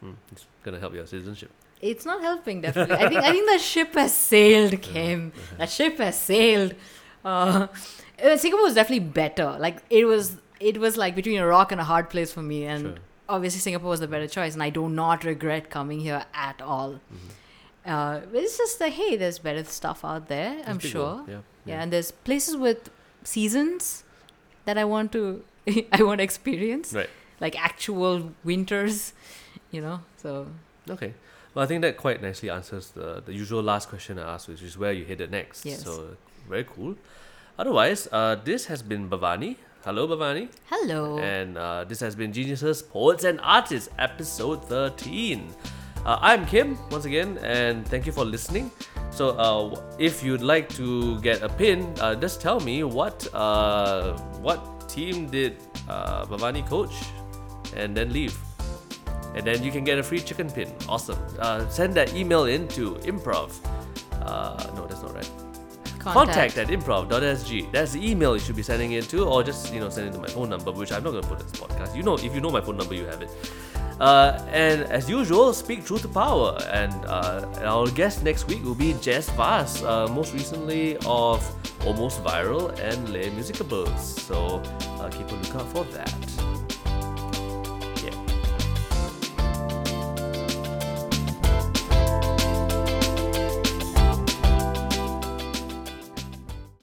Hmm. It's gonna help your citizenship. It's not helping, definitely. I think I think the ship has sailed, <laughs> Kim. That ship has sailed. Uh, uh, Singapore was definitely better. Like it was, it was like between a rock and a hard place for me, and Sure. obviously Singapore was the better choice, and I do not regret coming here at all. Mhm. Uh, it's just like, hey, there's better stuff out there. That's I'm sure. though. Yeah. Yeah, and there's places with seasons that I want to, <laughs> I want to experience, Right. like actual winters, you know. So Okay. Well, I think that quite nicely answers the, the usual last question I asked, which is where you headed next. Yes. So, very cool. Otherwise, uh, this has been Bhavani. Hello, Bhavani. hello. And uh, this has been Geniuses, Poets, and Artists, episode 13. Uh, I'm Kim, once again, and thank you for listening. So, uh, if you'd like to get a pin, uh, just tell me what uh, what team did uh, Bhavani coach, and then leave. And then you can get a free chicken pin. Awesome. Uh, send that email in to improv. Uh, no, that's not right contact at improv.sg. That's the email you should be sending it to, or just you know send it to my phone number, which I'm not gonna put in this podcast. You know, if you know my phone number, you have it. Uh, and as usual, speak truth to power. And uh, our guest next week will be Jess Vass, uh, most recently of Almost Viral and Les Musicables. So uh, keep a lookout for that.